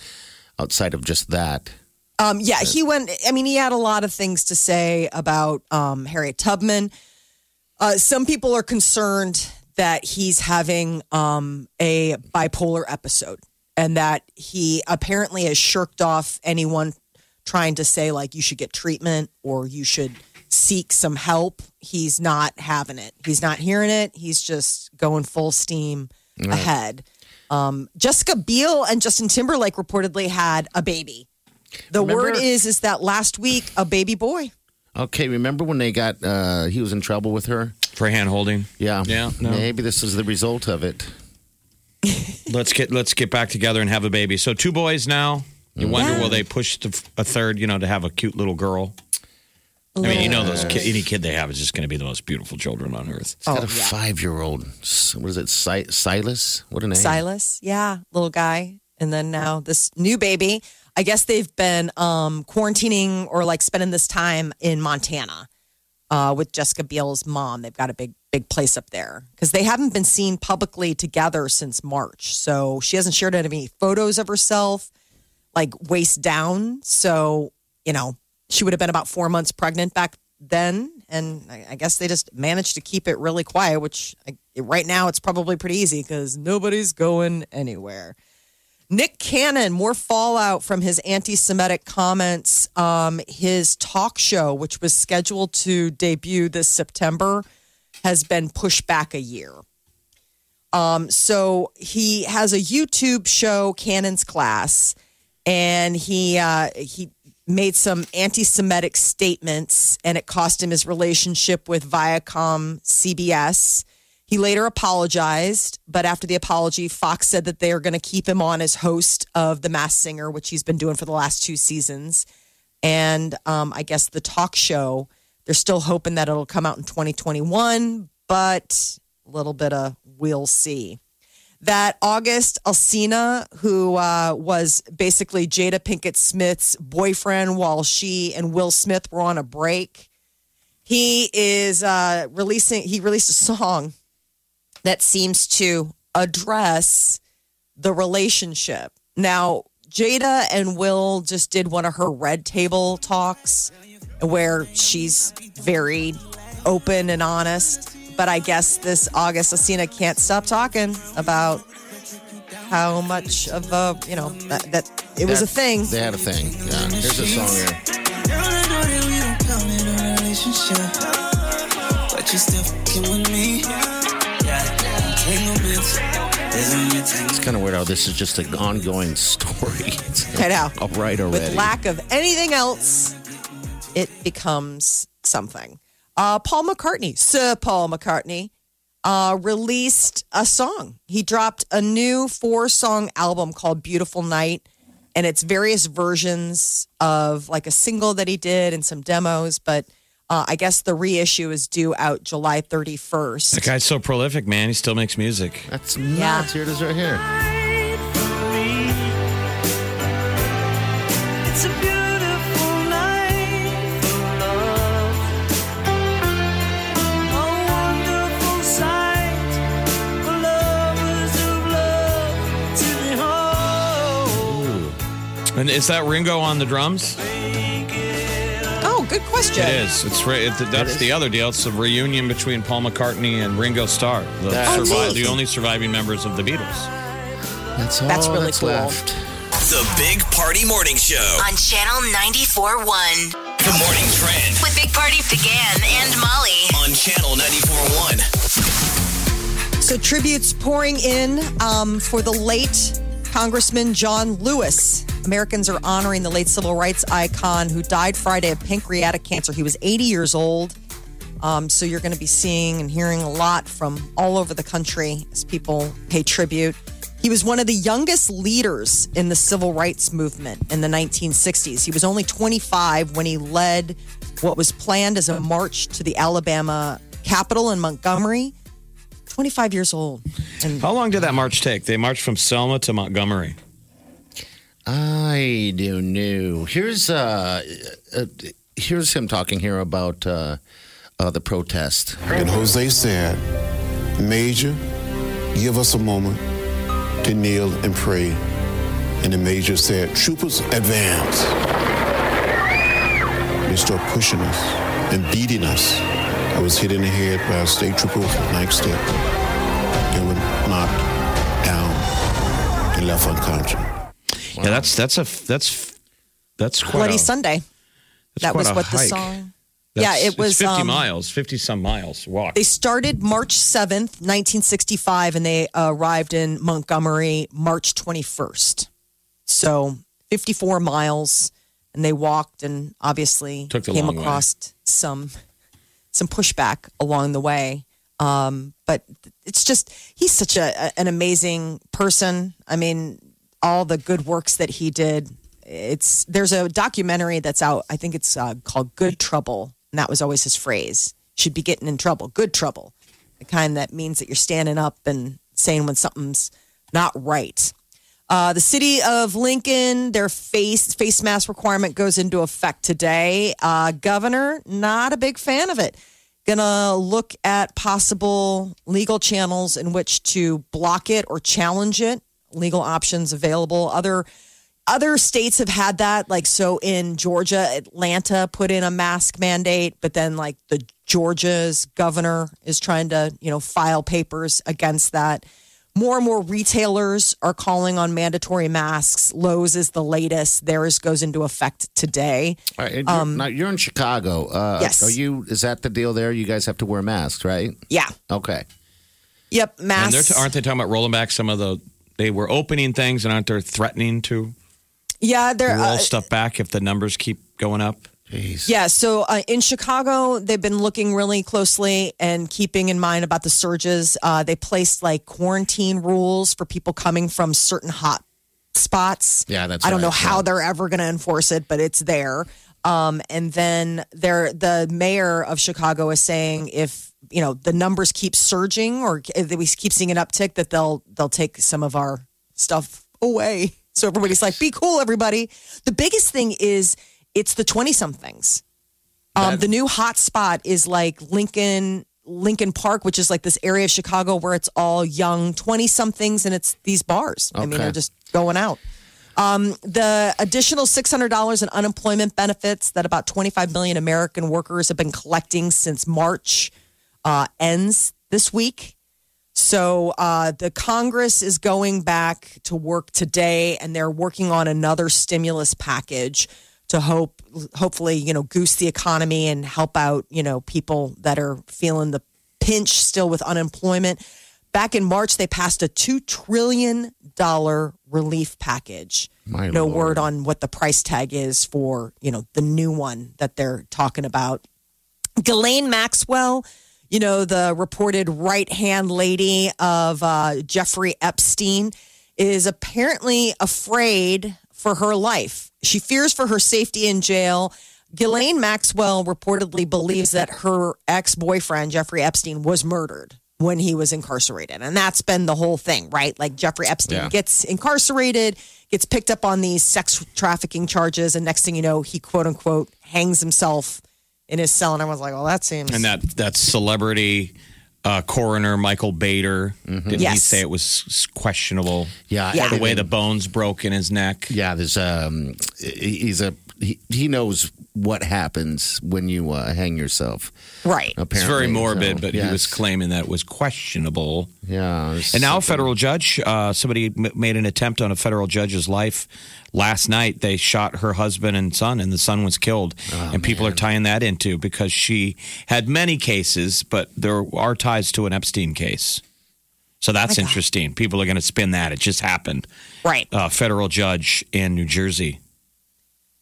S3: outside of just that.
S1: Um, yeah, he went. I mean, he had a lot of things to say about um, Harriet Tubman. Uh, some people are concerned that he's having um, a bipolar episode and that he apparently has shirked off anyone trying to say, like, you should get treatment or you should seek some help. He's not having it. He's not hearing it. He's just going full steam ahead. Um, Jessica Biel and Justin Timberlake reportedly had a baby. The
S3: Remember-
S1: word is is that last week a baby boy.
S3: Okay, remember when they got uh, he was in trouble with her?
S2: For hand holding.
S3: Yeah,
S2: Yeah, no.
S3: Maybe this is the result of it.
S2: Let's get let's get back together and have a baby. So two boys now. You wonder
S1: Yeah.
S2: will they push to a third? You know, to have a cute little girl. I mean, you know, those ki- any kid they have is just going to be the most beautiful children on earth.
S3: He's got a five year old. What is it? Si- Silas? What a name.
S1: Silas, yeah, little guy. And then now this new baby. I guess they've been um, quarantining or like spending this time in Montana uh, with Jessica Biel's mom. They've got a big, big place up there because they haven't been seen publicly together since March. So she hasn't shared any photos of herself, like waist down. So, you know, she would have been about four months pregnant back then. And I, I guess they just managed to keep it really quiet, which I, right now it's probably pretty easy because nobody's going anywhere. Nick Cannon, more fallout from his anti Semitic comments. Um, his talk show, which was scheduled to debut this September, has been pushed back a year. Um, so he has a YouTube show, Cannon's Class, and he uh, he made some anti-Semitic statements, and it cost him his relationship with Viacom CBS. He later apologized, but after the apology, Fox said that they are going to keep him on as host of The Masked Singer, which he's been doing for the last two seasons. And um, I guess the talk show, they're still hoping that it'll come out in 2021, but a little bit of we'll see. That August Alsina, who uh, was basically Jada Pinkett Smith's boyfriend while she and Will Smith were on a break, he is uh, releasing. He released a song that seems to address the relationship. Now, Jada and Will just did one of her red table talks where she's very open and honest. But I guess this August Alsina can't stop talking about how much of a, you know, that, that it was a thing.
S3: They had a thing. Yeah. Here's a song here.
S7: Girl, I know that we don't count it a relationship, but you still fucking with me. Yeah, entanglements. There's only
S3: It's kind of weird how this is just an ongoing story. It's
S1: I know.
S3: all right already.
S1: With lack of anything else, it becomes something. Uh, Paul McCartney, Sir Paul McCartney, uh, released a song. He dropped a new four song album called Beautiful Night, and it's various versions of like a single that he did and some demos. But uh, I guess the reissue is due out July 31st.
S2: That guy's so prolific, man. He still makes music.
S3: That's
S1: Yeah.
S3: nuts. Here it is right here.
S2: And is that Ringo on the drums?
S1: Oh, good question.
S2: It is. It's right. It, that's
S3: is.
S2: the other deal. It's a reunion between Paul McCartney and Ringo Starr, the,
S3: That's
S2: survi- the only surviving members of the Beatles.
S3: That's all
S1: That's really
S3: that's
S1: cool.
S3: left.
S5: The Big Party Morning Show.
S4: On Channel 94.1
S5: The morning trend
S4: with Big Party DeGan and Molly.
S5: on Channel 94.1.
S1: So tributes pouring in um, for the late Congressman John Lewis. Americans are honoring the late civil rights icon who died Friday of pancreatic cancer. He was 80 years old. Um, so you're going to be seeing and hearing a lot from all over the country as people pay tribute. He was one of the youngest leaders in the civil rights movement in the 1960s. He was only 25 when he led what was planned as a march to the Alabama Capitol in Montgomery. 25 years old. And
S2: How long did that march take? They marched from Selma to Montgomery.
S3: I don't know. Here's uh, uh here's him talking here about uh, uh the protest.
S8: And Hosea said, Major, give us a moment to kneel and pray. And the major said, Troopers, advance. They start pushing us and beating us. I was hit in the head by a state trooper with a knife stick and was knocked down and left unconscious.
S2: Yeah, that's that's a that's that's quite
S1: Bloody
S2: a,
S1: Sunday.
S2: that's
S1: That
S2: quite
S1: was
S2: a
S1: what the song.
S2: That's-
S1: yeah, it was
S2: 50
S1: um,
S2: miles, 50 some miles walk.
S1: They started March 7th, 1965, and they arrived in Montgomery March 21st. So 54 miles, and they walked and obviously
S2: Took
S1: came
S2: long way.
S1: across some some pushback along the way. Um, but it's just he's such a, a- an amazing person. I mean, all the good works that he did. It's there's a documentary that's out. I think it's uh, called Good Trouble And that was always his phrase. Should be getting in trouble, good trouble. The kind that means that you're standing up and saying when something's not right. Uh, the city of Lincoln, their face face mask requirement goes into effect today. Uh, governor, not a big fan of it. Gonna look at possible legal channels in which to block it or challenge it. Legal options available. Other other states have had that. Like so, in Georgia, Atlanta put in a mask mandate, but then like the Georgia's governor is trying to you know file papers against that. More and more retailers are calling on mandatory masks. Lowe's is the latest. Theirs goes into effect today.
S3: All right, you're, now you're in Chicago. Uh,
S1: Um, Yes.
S3: Are you? Is that the deal there? You guys have to wear masks, right?
S1: Yeah.
S3: Okay.
S1: Yep. Masks.
S2: they're t- aren't they talking about rolling back some of the? They were opening things, and aren't they threatening to
S1: yeah. They're
S2: roll
S1: uh,
S2: stuff back if the numbers keep going up?
S3: Jeez.
S1: Yeah, so uh, in Chicago, they've been looking really closely and keeping in mind about the surges. Uh, they placed like quarantine rules for people coming from certain hot spots.
S3: Yeah, that's
S1: I don't know how
S3: yeah.
S1: they're ever going to enforce it, but it's there. Um, and then there, the mayor of Chicago is saying if you know the numbers keep surging or we keep seeing an uptick, that they'll they'll take some of our stuff away. So everybody's like, "Be cool, everybody." The biggest thing is it's the twenty somethings. Um, the new hot spot is like Lincoln Lincoln Park, which is like this area of Chicago where it's all young twenty somethings, and it's these bars. I mean, they're just going out. Um, the additional six hundred dollars in unemployment benefits that about twenty five million American workers have been collecting since March uh, ends this week. So uh, the Congress is going back to work today, and they're working on another stimulus package to hope, hopefully, you know, goose the economy and help out, you know, people that are feeling the pinch still with unemployment. Back in March, they passed a two trillion dollar relief package.
S3: My
S1: no
S3: Lord.
S1: word on what the price tag is for, you know, the new one that they're talking about. Ghislaine Maxwell, you know, the reported right hand lady of uh, Jeffrey Epstein, is apparently afraid for her life. She fears for her safety in jail. Ghislaine Maxwell reportedly believes that her ex boyfriend, Jeffrey Epstein, was murdered when he was incarcerated. And that's been the whole thing, right? Like Jeffrey Epstein
S3: Yeah.
S1: gets incarcerated, gets picked up on these sex trafficking charges, and next thing you know, he quote unquote hangs himself in his cell. And everyone's like, well, that seems.
S2: And that that celebrity uh, coroner Michael Baden didn't he
S1: Yes.
S2: say it was questionable?
S3: Yeah,
S1: Yeah.
S2: the way the bones broke in his neck.
S3: Yeah, there's um, he- he's a he, he knows what happens when you uh, hang yourself.
S1: right.
S3: Apparently.
S2: It's very morbid,
S3: So,
S2: but he was claiming that it was questionable.
S3: Yeah, there's
S2: And now a federal judge, uh, somebody m- made an attempt on a federal judge's life last night. They shot her husband and son, and the son was killed. and people are tying that into because she had many cases, but there are ties to an Epstein case. So that's
S1: God.
S2: interesting. People are going to spin that. It just happened.
S1: Right.
S2: A federal judge in New Jersey.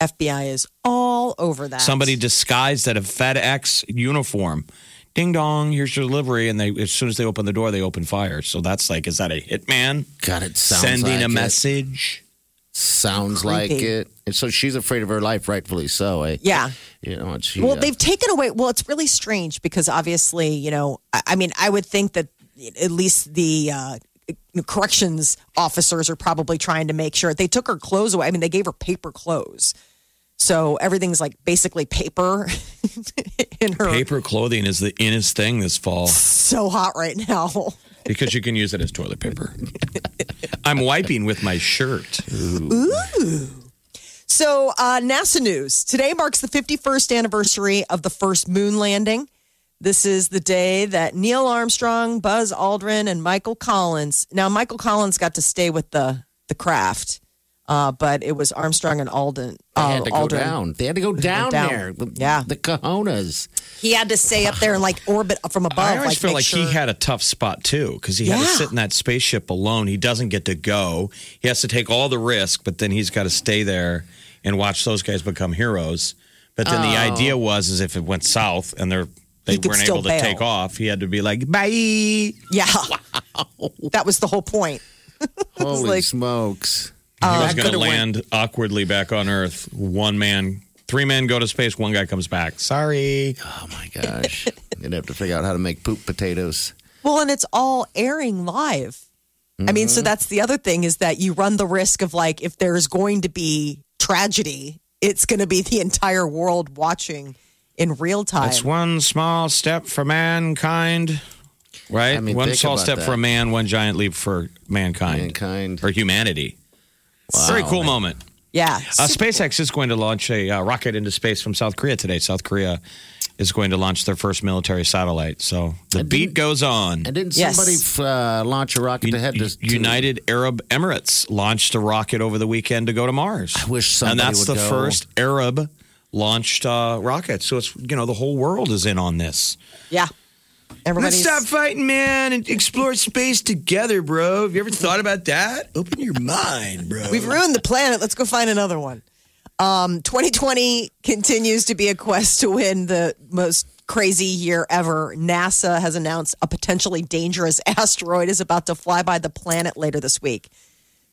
S1: FBI is all over that.
S2: Somebody disguised at a FedEx uniform. Ding dong, here's your delivery. And they, as soon as they open the door, they open fire. So that's like, is that a hitman
S3: God, it sounds like
S2: sending
S3: like
S2: a
S3: it.
S2: message?
S3: Sounds like it. And so she's afraid of her life, rightfully so. Eh?
S1: Yeah.
S3: You know, and she,
S1: Well,
S3: uh,
S1: they've taken away. Well, it's really strange because obviously, you know, I, I mean, I would think that at least the uh, corrections officers are probably trying to make sure they took her clothes away. I mean, they gave her paper clothes. So everything's like basically paper in her.
S2: Paper clothing is the innest thing this fall
S1: So hot right now.
S2: because you can use it as toilet paper. I'm wiping with my shirt. Ooh.
S1: So, uh, NASA news. Today marks the 51st anniversary of the first moon landing. This is the day that Neil Armstrong, Buzz Aldrin, and Michael Collins. Now, Michael Collins got to stay with the the craft, uh, but it was Armstrong and Aldrin.
S3: they
S1: Uh,
S3: had to go down. They had to go down,
S1: down.
S3: there. The-
S1: Yeah.
S3: the cojones.
S1: He had to stay up there and like orbit from above.
S2: I always
S1: like,
S2: feel like
S1: sure-
S2: he had a tough spot too because he had to sit in that spaceship alone. He doesn't get to go. He has to take all the risk, but then he's got to stay there and watch those guys become heroes. But then the idea was, is if it went south and they're they
S1: Oh. He
S2: weren't
S1: still
S2: able to
S1: bail.
S2: take off, he had to be like, "Bye."
S1: Yeah, that was the whole point.
S3: Holy
S1: like-
S3: smokes.
S2: He was going to
S3: could've went-
S2: land awkwardly back on Earth, one man Three men go to space, one guy comes back. Sorry.
S3: Oh my gosh. I'm gonna have to figure out how to make poop potatoes.
S1: Well, and it's all airing live. I mean, so mm-hmm. that's the other thing is that you run the risk of like if there's going to be tragedy, it's going to be the entire world watching in real time.
S2: It's one small step for mankind, right?
S3: I mean,
S2: one small step
S3: that.
S2: for a man, one giant leap for mankind.
S3: Mankind.
S2: Or humanity. Very cool moment.
S1: yeah.
S2: Uh, SpaceX is going to launch a uh, rocket into space from South Korea today. South Korea is going to launch their first military satellite. So the
S3: And
S2: beat goes on.
S3: And didn't
S1: Yes.
S3: somebody f- uh, launch a rocket to head to, to
S2: United Arab Emirates launched a rocket over the weekend to go to Mars.
S3: I wish
S2: and that's
S3: would
S2: the
S3: go.
S2: first Arab launched uh, rocket. So it's you know the whole world is in on this.
S1: Yeah. Everybody's Let's stop
S2: fighting, man, and explore space together, bro. Have you ever thought about that? Open your mind, bro.
S1: We've ruined the planet. Let's go find another one. Um, 2020 continues to be a quest to win the most crazy year ever. NASA has announced a potentially dangerous asteroid is about to fly by the planet later this week.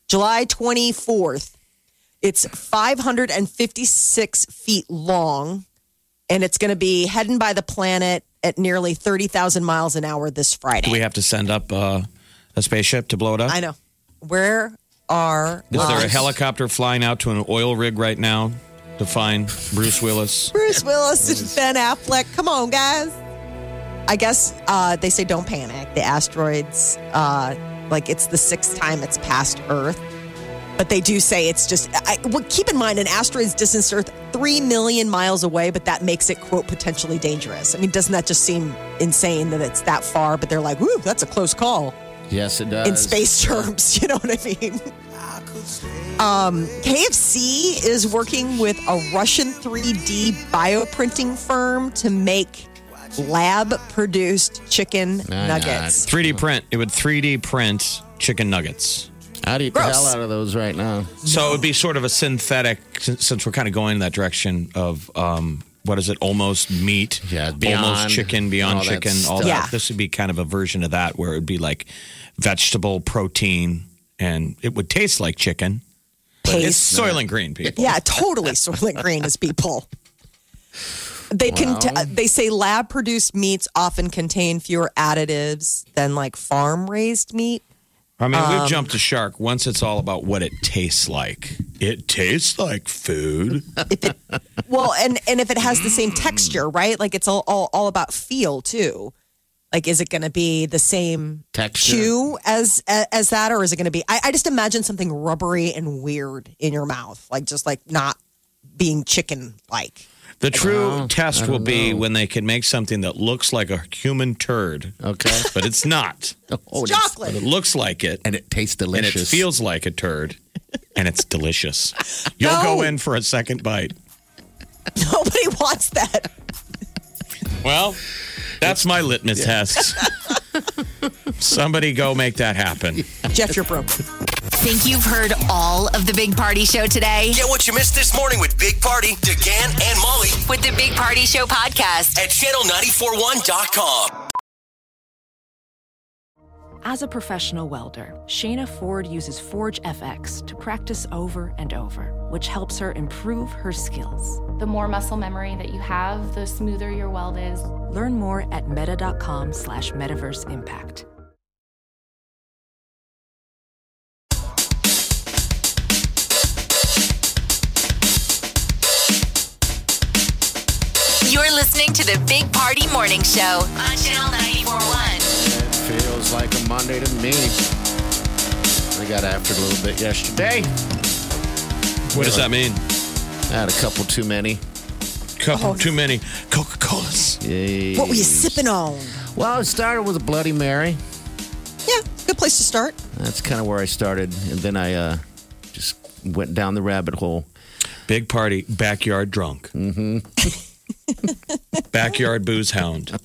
S1: July 24th. It's 556 feet long, and it's going to be heading by the planet at nearly 30,000 miles an hour this Friday.
S2: Do we have to send up uh, a spaceship to blow it up?
S1: I know. Where are
S2: Is there a helicopter flying out to an oil rig right now to find Bruce Willis?
S1: Bruce Willis and Ben Affleck. Come on, guys. I guess uh, they say don't panic. The asteroids, uh, like it's the sixth time it's passed Earth. But they do say it's just, I, well, keep in mind, an asteroid's distance to Earth 3 million miles away, but that makes it, quote, potentially dangerous. I mean, doesn't that just seem insane that it's that far? But they're like, whoo, that's a close call
S3: Yes, it does.
S1: in space terms. You know what I mean? Um, KFC is working with a Russian 3D bioprinting firm to make lab produced chicken
S3: Nah,
S1: nuggets.
S2: 3D print. It would 3D print chicken nuggets.
S3: I'd eat the hell out of those right now.
S2: So it would be sort of a synthetic, since since we're kind of going in that direction of um, what is it, almost meat,
S3: Yeah,
S2: almost chicken, beyond
S3: all that
S2: chicken, all that.
S1: Yeah.
S2: This would be kind of a version of that where it would be like vegetable protein, and it would taste like chicken. But it's
S1: Taste.
S2: Soylent Green, people.
S1: Yeah, totally Soylent Green as people. They can.
S3: Wow.
S1: they say lab produced meats often contain fewer additives than like farm raised meat.
S2: I mean,
S1: Um,
S2: we've jumped a shark. Once it's all about what it tastes like. It tastes like food.
S1: Well, and and if it has the same texture, right? Like it's all all, all about feel too. Like, is it going to be the same
S3: Texture.
S1: chew as as that, or is it going to be? I, I just imagine something rubbery and weird in your mouth, like just like not being chicken like.
S2: The true
S3: Well,
S2: test will
S3: don't
S2: be
S3: know.
S2: when they can make something that looks like a human turd,
S3: Okay.
S2: but it's not.
S3: Oh, it's-
S1: Chocolate.
S2: But it looks like it,
S3: And it tastes delicious.
S2: and it feels like a turd, and it's delicious. You'll
S1: No.
S2: go in for a second bite.
S1: Nobody wants that.
S2: Well, that's my litmus test. Somebody go make that happen.
S1: Jeff, you're broke.
S4: Think you've heard all of the Big Party Show today?
S5: Get what you missed this morning with Big Party, DeGan, and Molly
S4: With the Big Party Show podcast.
S5: at channel941.com.
S9: As a professional welder, Shayna Ford uses Forge FX to practice over and over, which helps her improve her skills.
S10: The more muscle memory that you have, the smoother your weld is.
S9: Learn more at meta.com slash metaverse impact.
S4: Listening to the Big Party Morning Show on Channel 941.
S3: It feels like a Monday to me. I got after it a little bit yesterday.
S2: What does that mean?
S3: I had a couple too many.
S2: Couple too many Coca Colas.
S3: Yay.
S1: What were you sipping on?
S3: Well, it started with a Bloody Mary.
S1: Yeah, good place to start.
S3: That's kind of where I started. And then I uh, just went down the rabbit hole.
S2: Big party, backyard drunk. Backyard booze hound.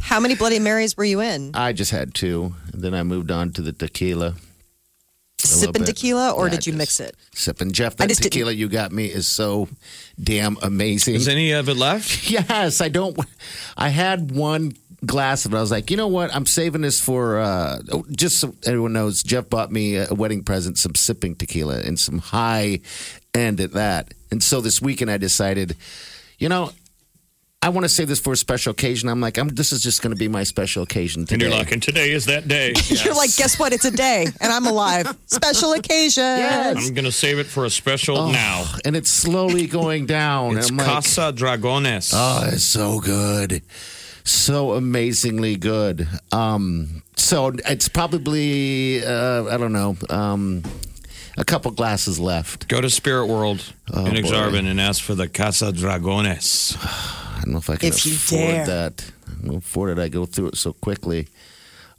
S1: How many Bloody Marys were you in?
S3: I just had two. Then I moved on to the tequila.
S1: Sipping tequila, or
S3: Yeah,
S1: did you
S3: just
S1: mix it?
S3: Sipping. Jeff,
S1: I
S3: that
S1: just didn't-
S3: tequila you got me is so damn amazing.
S2: Is any of it left?
S3: Yes, I don't. I had one glass of it. I was like, you know what? I'm saving this for uh, oh, just so everyone knows. Jeff bought me a wedding present, some sipping tequila and some high end at that. And so this weekend I decided, you know, I want to save this for a special occasion. I'm like, I'm, this is just going to be my special occasion today.
S2: And you're like, and today is that day.
S1: You're like, guess what? It's a day, and I'm alive. Special occasion. Yes.
S2: I'm going to save it for a special now.
S3: and it's slowly going down.
S2: It's
S3: I'm like,
S2: Casa Dragones.
S3: Oh, it's so good. So amazingly good. Um, so it's probably, uh, I don't know, um, a couple glasses left.
S2: Go to Spirit World
S3: Oh,
S2: in. Exarban and ask for the Casa Dragones.
S3: I don't know if I can
S1: If
S3: afford
S1: dare.
S3: that. I don't afford it. I go through it so quickly.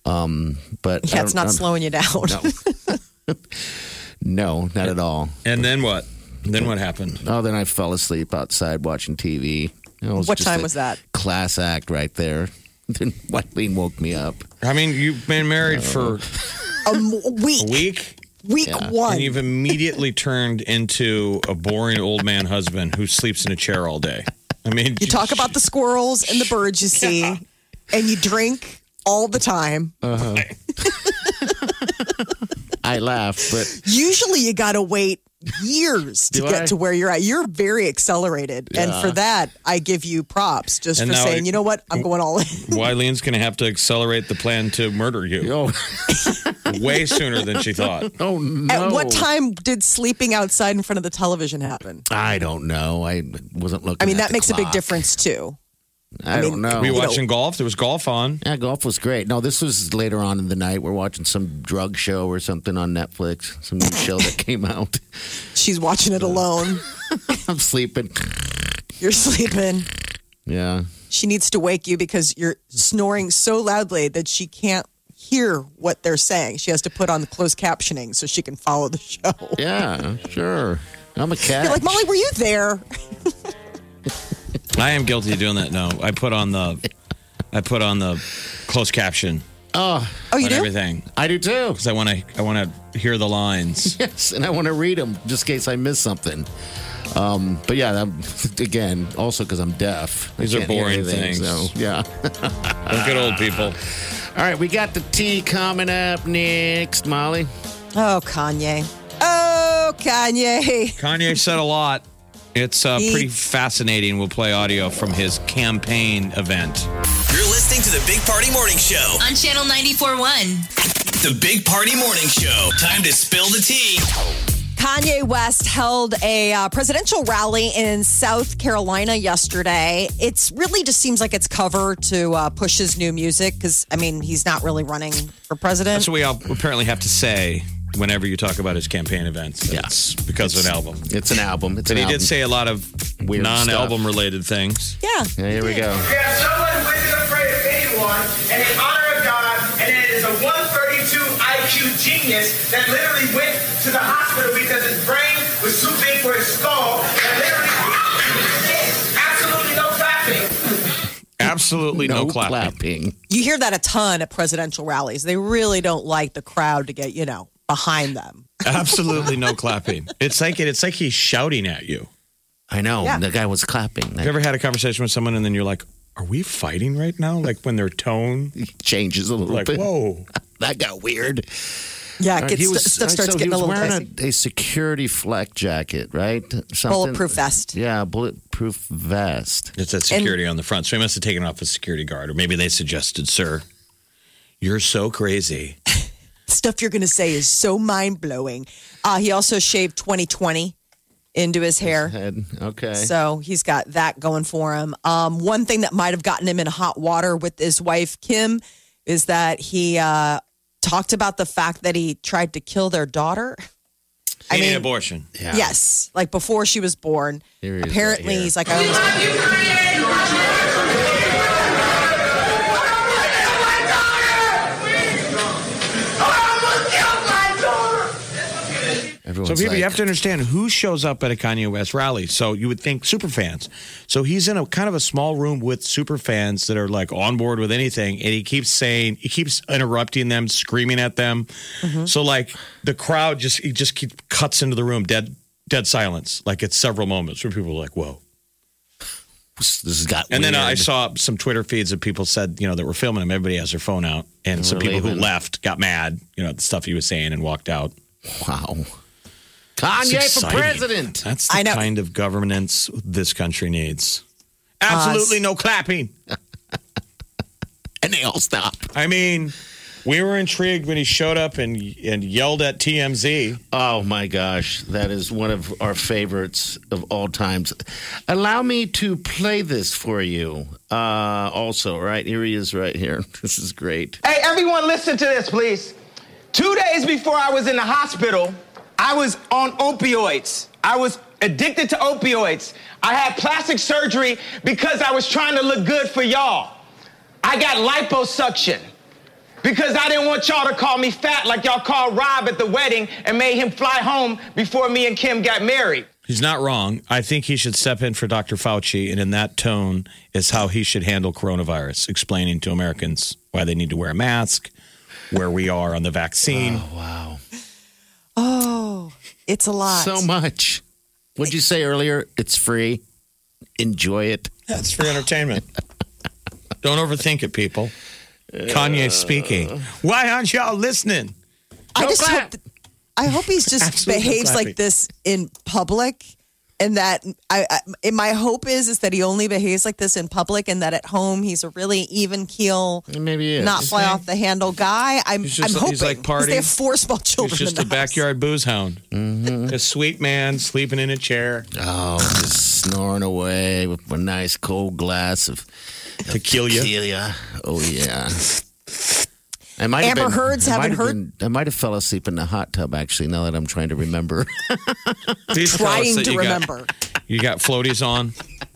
S3: Um, but
S1: Yeah, it's
S3: don't-
S1: slowing you down.
S3: No, not at all.
S2: And then what? Then what happened?
S3: Oh, then I fell asleep outside watching TV. You
S1: What
S3: just
S1: time
S3: a
S1: was that?
S3: Class act right there. Then Whiteley woke me up.
S2: I mean, you've been married for
S1: A m- week.
S2: a week,
S1: Week
S3: Yeah.
S1: one.
S2: and you've immediately turned into a boring old man husband who sleeps in a chair all day. I mean,
S1: You talk about the squirrels and the birds you see, and you drink all the time. Uh-huh.
S3: I laugh, but
S1: Usually, you got to wait years to get
S3: I?
S1: to where you're at. You're very accelerated, and for that, I give you props just
S2: And
S1: for saying,
S2: it-
S1: you know what, I'm going all in.
S2: Wylene's going to have to accelerate the plan to murder you
S3: oh,
S2: way sooner than she thought.
S3: oh no!
S1: At what time did sleeping outside in front of the television happen?
S3: I don't know. I wasn't looking.
S1: I mean,
S3: at
S1: that
S3: the
S1: makes a big difference too.
S3: I,
S1: I
S3: don't know.
S2: Were you
S1: You know-
S2: watching golf? There was golf on.
S3: Yeah, golf was great. No, this was later on in the night. We're watching some drug show or something on Netflix, some new show that came out.
S1: She's watching it alone.
S3: I'm sleeping.
S1: You're sleeping.
S3: Yeah.
S1: She needs to wake you because you're snoring so loudly that she can't hear what they're saying. She has to put on the closed captioning so she can follow the show.
S3: Yeah, sure. I'm a cat.
S1: You're like, Molly, were you there?
S2: I am guilty of doing that. No, I put on the, I put on the closed caption
S3: Oh,
S1: Oh, you
S2: on
S1: do?
S2: everything
S3: I do too.
S2: because I want to, I want to hear the lines.
S3: Yes, and I want to read them just in case I miss something. Um, but yeah, I'm, again, also because I'm deaf. I
S2: These are
S3: can't hear
S2: boring
S3: anything,
S2: things.
S3: So, yeah.
S2: Look at old people.
S3: All right, we got the tea coming up next, Molly.
S1: Oh, Kanye. Oh, Kanye.
S2: Kanye said a lot. It's uh, pretty fascinating. We'll play audio from his campaign event.
S5: You're listening to the Big Party Morning Show.
S4: On Channel 94.1.
S5: The Big Party Morning Show. Time to spill the tea.
S1: Kanye West held a uh, presidential rally in South Carolina yesterday. It's really just seems like it's cover to uh, push his new music because, I mean, he's not really running for president.
S2: That's what we all apparently have to say whenever you talk about his campaign events. that
S3: Yeah.
S2: It's because of an album.
S3: It's an album. It's
S2: But
S3: an
S2: he
S3: album.
S2: did say a lot of
S3: Weird
S2: non-album
S3: stuff.
S2: related things.
S1: yeah.
S3: Yeah, here we go.
S6: We have someone who isn't afraid of anyone and in honor of God, and it is a 132 IQ genius that literally went to the hospital because his brain was too big for his skull. And literally, absolutely no clapping.
S2: Absolutely no, clapping.
S1: You hear that a ton at presidential rallies. They really don't like the crowd to get, you know, behind them.
S2: Absolutely no clapping. It's like it's like he's shouting at you.
S3: I know.
S1: Yeah.
S3: The guy was clapping.
S2: Have you ever had a conversation with someone and then you're like, "Are we fighting right now?" Like when their tone,
S3: changes a little
S2: like,
S3: bit.
S2: "Whoa."
S3: That got weird.
S1: Yeah,
S3: All
S1: it
S3: right,
S1: gets,
S3: he was,
S1: stuff starts
S3: so
S1: getting
S3: he
S1: a
S3: was
S1: little
S3: wearing a, a security flak jacket, right? Something-
S1: Bulletproof vest.
S3: Yeah, bulletproof vest.
S2: It said security on the front, so he must have taken off his security guard, or maybe they suggested, "Sir, you're so crazy."
S1: Stuff you're going to say is so mind blowing. Uh, he also shaved 2020 into his hair.
S3: Head. Okay.
S1: So he's got that going for him. Um, one thing that might have gotten him in hot water with his wife, Kim, is that he uh, talked about the fact that he tried to kill their daughter. I mean,
S2: abortion.
S3: yeah.
S1: yes, like before she was born.
S3: Here he is
S1: Apparently,
S3: right
S1: he's like, I almost.
S2: So
S3: Everyone's
S2: people, you have to understand who shows up at a Kanye West rally. So you would think super fans. So he's in a kind of a small room with super fans that are like on board with anything, and he keeps saying, he keeps interrupting them, screaming at them. Mm-hmm. So like the crowd just he just keep, cuts into the room, dead dead silence. Like it's several moments where people are like, "Whoa."
S3: this has got
S2: And then uh,
S3: I
S2: saw some Twitter feeds of people said, you know, that were filming him. Everybody has their phone out, and some
S3: we're
S2: people who left got mad, you know, at the stuff he was saying and walked out.
S3: Wow. Kanye for president.
S2: That's the
S1: I know.
S2: kind of governance this country needs. Absolutely no clapping.
S3: And they all stop.
S2: I mean, we were intrigued when he showed up and and yelled at TMZ.
S3: Oh my gosh, that is one of our favorites of all times. Allow me to play this for you. Uh, also, right here he is, right here. This is great.
S6: Hey, everyone, listen to this, please. Two days before I was in the hospital, I was on opioids. I was addicted to opioids. I had plastic surgery because I was trying to look good for y'all. I got liposuction because I didn't want y'all to call me fat like y'all called Rob at the wedding and made him fly home before me and Kim got married.
S2: He's not wrong. I think he should step in for Dr. Fauci, and in that tone is how he should handle coronavirus, explaining to Americans why they need to wear a mask, where we are on the vaccine.
S3: Oh, wow.
S1: Oh, it's a lot.
S3: So much. What'd you say earlier? It's free. Enjoy it.
S2: That's free entertainment. Don't overthink it, people. Kanye uh. speaking. Why aren't y'all listening?
S1: I
S2: No
S1: just
S2: clap.
S1: hope. That, I hope he's just
S2: Absolutely
S1: behaves
S2: clapping.
S1: like this in public, and that I, I and my hope is is that he only behaves like this in public, and that at home he's a really even keel,
S3: Maybe he is.
S1: not fly off the handle guy. I'm
S2: He's just-
S1: I'm hoping
S2: he's like
S1: 'cause they have four small children.
S2: He's just a
S1: the house.
S2: backyard booze hound. Mm-hmm. A sweet man sleeping in a chair.
S3: Oh, just snoring away with a nice cold glass of
S2: Tequila.
S3: tequila. Oh yeah. I might
S1: Amber
S3: have been,
S1: Heard's
S3: I
S1: haven't
S3: might have
S1: heard-
S3: been- I might have fell asleep in the hot tub. Actually, now that I'm trying to remember.
S2: Please tell us
S1: Trying
S2: that
S1: to
S2: you got-
S1: remember.
S2: you got floaties on.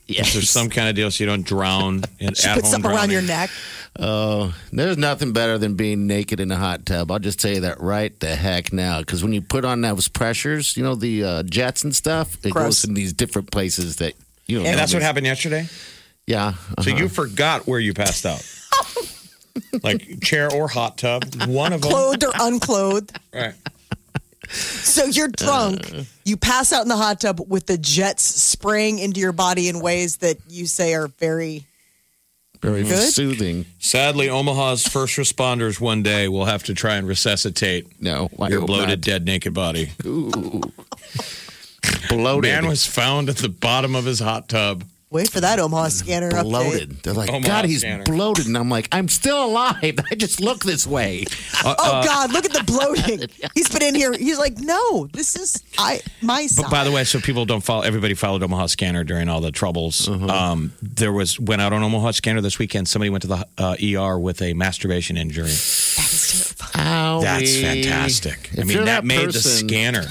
S3: yes.
S2: There's some kind of deal so you don't drown in,
S1: She
S2: at
S1: put
S2: home
S1: something around
S2: drowning.
S1: your neck.
S3: Oh, there's nothing better than being naked in a hot tub. I'll just tell you that right the heck now. Because when you put on those pressures, you know the uh, jets and stuff, it
S1: Gross.
S3: goes in these different places that you know.
S2: And that's what happened yesterday.
S3: Yeah.
S2: So
S3: uh-huh.
S2: you forgot where you passed out. Like chair or hot tub, one of them.
S1: Clothed or unclothed.
S2: Right.
S1: So you're drunk. Uh. You pass out in the hot tub with the jets spraying into your body in ways that you say are very.
S3: very
S1: Good?
S3: soothing.
S2: Sadly, Omaha's first responders one day will have to try and resuscitate
S3: No, I
S2: your
S3: hope
S2: bloated,
S3: not.
S2: dead, naked body.
S3: bloated.
S2: Man was found at the bottom of his hot tub.
S1: Wait for that Omaha scanner update.
S3: bloated. They're like,
S2: Omaha
S3: God, he's
S2: scanner.
S3: bloated, and I'm like, I'm still alive. I just look this way.
S2: Uh,
S1: Oh God! Look at the bloating. He's been in here. He's like, no, this is I my side.
S2: But by the way, so people don't follow, everybody followed Omaha Scanner during all the troubles.
S3: Uh-huh.
S2: Um, there was, went out on Omaha Scanner this weekend. Somebody went to the uh, ER with a masturbation injury.
S3: Owie.
S2: That's fantastic. I mean,
S3: you're
S2: that, made the scanner.